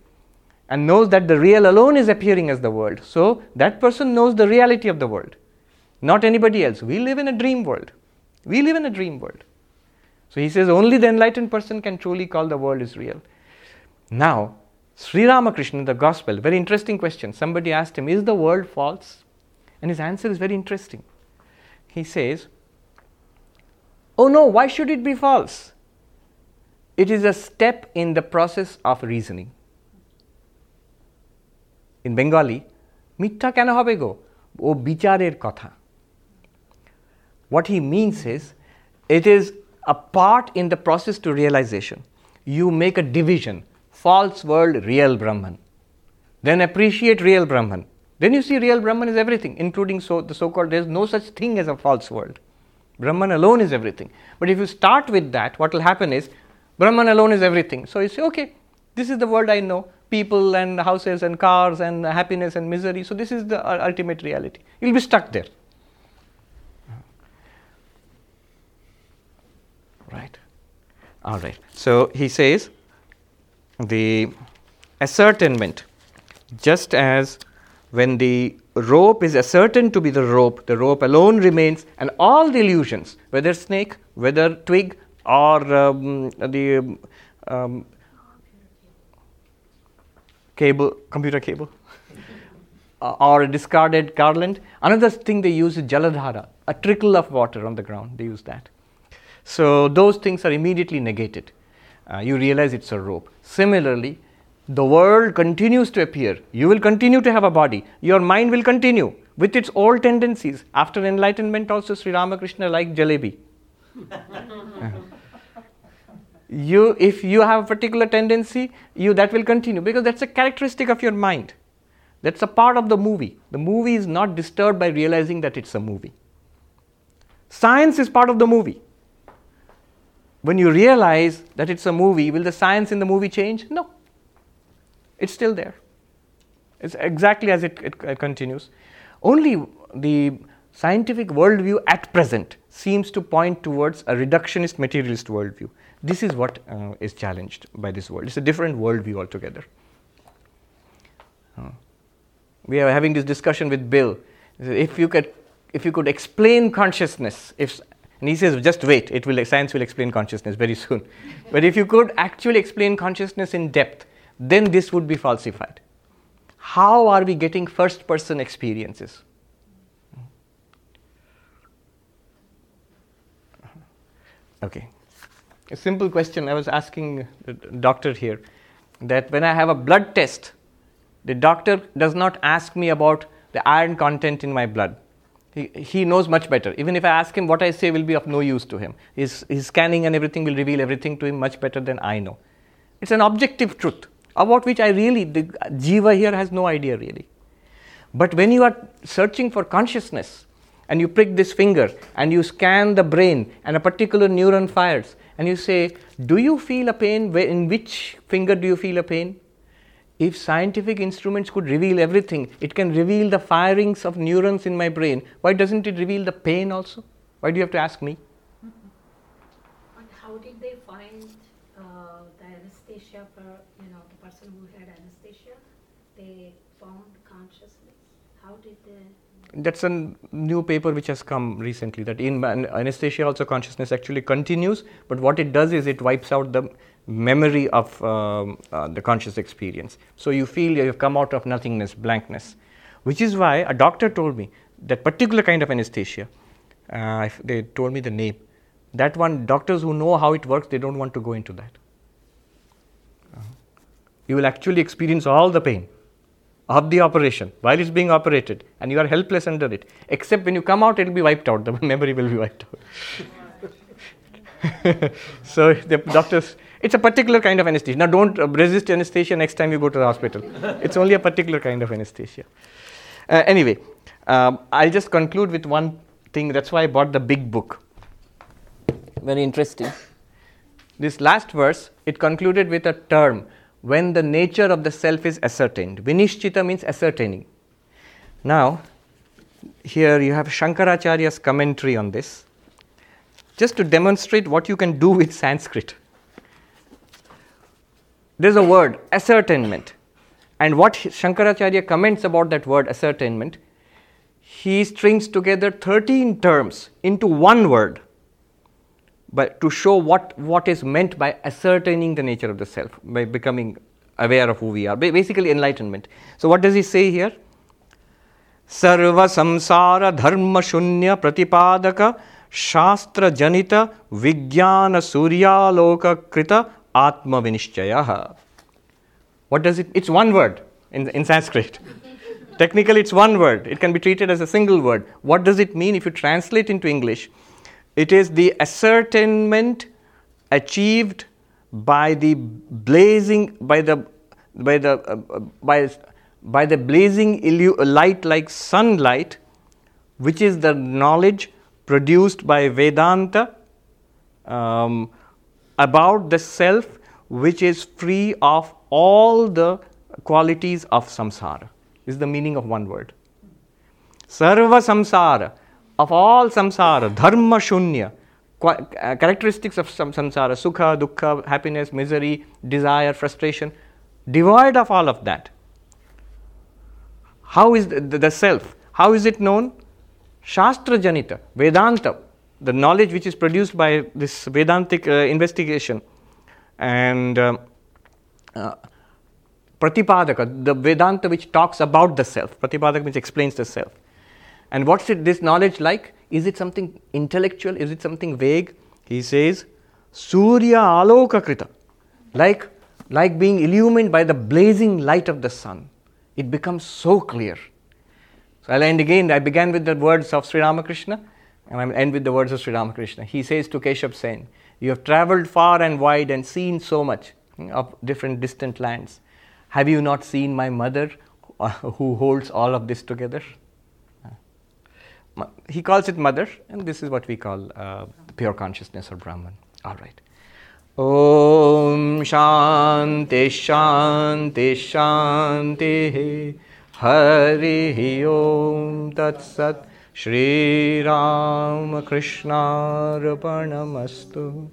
and knows that the real alone is appearing as the world. So that person knows the reality of the world, not anybody else. We live in a dream world. We live in a dream world. So he says only the enlightened person can truly call the world is real. Now, Sri Ramakrishna in the Gospel, very interesting question. Somebody asked him, Is the world false? And his answer is very interesting. He says, Oh no, why should it be false? It is a step in the process of reasoning. In Bengali মিথ্যা কেন হবে গো ও বিচারের কথা what he means is it is a part in the process to realization. You make a division. False world real brahman. Then appreciate real brahman. Then you see real brahman is everything including so the so called there is no such thing as a false world. Brahman alone is everything. But if you start with that what will happen is brahman alone is everything. So you say okay this is the world i know. People and houses and cars and happiness and misery. So, this is the uh, ultimate reality. You'll be stuck there. Right. All right. So, he says the ascertainment, just as when the rope is ascertained to be the rope, the rope alone remains, and all the illusions, whether snake, whether twig, or um, the um, cable, computer cable, uh, or a discarded garland. Another thing they use is jaladhara, a trickle of water on the ground. They use that. So those things are immediately negated. Uh, you realize it's a rope. Similarly, the world continues to appear. You will continue to have a body. Your mind will continue with its old tendencies. After enlightenment, also Sri Ramakrishna liked jalebi. you if you have a particular tendency you that will continue because that's a characteristic of your mind that's a part of the movie the movie is not disturbed by realizing that it's a movie science is part of the movie when you realize that it's a movie will the science in the movie change no it's still there it's exactly as it, it, it continues only the scientific worldview at present seems to point towards a reductionist materialist worldview this is what uh, is challenged by this world. It's a different worldview altogether. Uh, we are having this discussion with Bill. If you could, if you could explain consciousness, if and he says, just wait, it will science will explain consciousness very soon. but if you could actually explain consciousness in depth, then this would be falsified. How are we getting first person experiences? Okay a simple question I was asking the doctor here that when I have a blood test, the doctor does not ask me about the iron content in my blood. He, he knows much better. Even if I ask him, what I say will be of no use to him. His, his scanning and everything will reveal everything to him much better than I know. It's an objective truth about which I really, the jiva here has no idea really. But when you are searching for consciousness and you prick this finger and you scan the brain and a particular neuron fires and you say, Do you feel a pain? In which finger do you feel a pain? If scientific instruments could reveal everything, it can reveal the firings of neurons in my brain. Why doesn't it reveal the pain also? Why do you have to ask me? how did they find uh, the anesthesia for, you know, the person who had anesthesia, they found consciousness. How did they? That's a n- new paper which has come recently that in an- anesthesia also consciousness actually continues, but what it does is it wipes out the memory of um, uh, the conscious experience. So you feel you have come out of nothingness, blankness, which is why a doctor told me that particular kind of anesthesia, uh, they told me the name, that one doctors who know how it works, they don't want to go into that. Uh, you will actually experience all the pain of the operation while it's being operated and you are helpless under it except when you come out it will be wiped out the memory will be wiped out so the doctors it's a particular kind of anesthesia. Now don't uh, resist anesthesia next time you go to the hospital. It's only a particular kind of anesthesia. Uh, anyway um, i'll just conclude with one thing. That's why i bought the big book. Very interesting. This last verse it concluded with a term when the nature of the self is ascertained. Vinishchita means ascertaining. Now, here you have Shankaracharya's commentary on this, just to demonstrate what you can do with Sanskrit. There's a word, ascertainment. And what Shankaracharya comments about that word, ascertainment, he strings together 13 terms into one word but to show what, what is meant by ascertaining the nature of the self, by becoming aware of who we are, basically enlightenment. So, what does he say here? Sarva samsara dharma shunya pratipadaka shastra janita vijnana suryaloka krita atma vinishchaya. What does it? It's one word in, in Sanskrit. Technically, it's one word. It can be treated as a single word. What does it mean if you translate into English? It is the ascertainment achieved by the blazing, by the, by the, uh, by, by the blazing illu- light like sunlight, which is the knowledge produced by Vedanta um, about the self, which is free of all the qualities of samsara. Is the meaning of one word. Sarva samsara of all samsara, dharma shunya, uh, characteristics of samsara, sukha, dukkha, happiness, misery, desire, frustration, devoid of all of that. How is the, the, the self? How is it known? Shastra Janita, Vedanta, the knowledge which is produced by this Vedantic uh, investigation, and um, uh, Pratipadaka, the Vedanta which talks about the self. Pratipadaka means explains the self. And what's it, this knowledge like? Is it something intellectual? Is it something vague? He says, Surya aloka krita, like, like being illumined by the blazing light of the sun. It becomes so clear. So I'll end again. I began with the words of Sri Ramakrishna, and I'll end with the words of Sri Ramakrishna. He says to Keshav Sen, You have traveled far and wide and seen so much of different distant lands. Have you not seen my mother who holds all of this together? he calls it mother, and this is what we call uh, pure consciousness or Brahman. All right. Om Shanti Shanti Shanti Hari Om Tat Sat श्रीरामकृष्णार्पणमस्तु।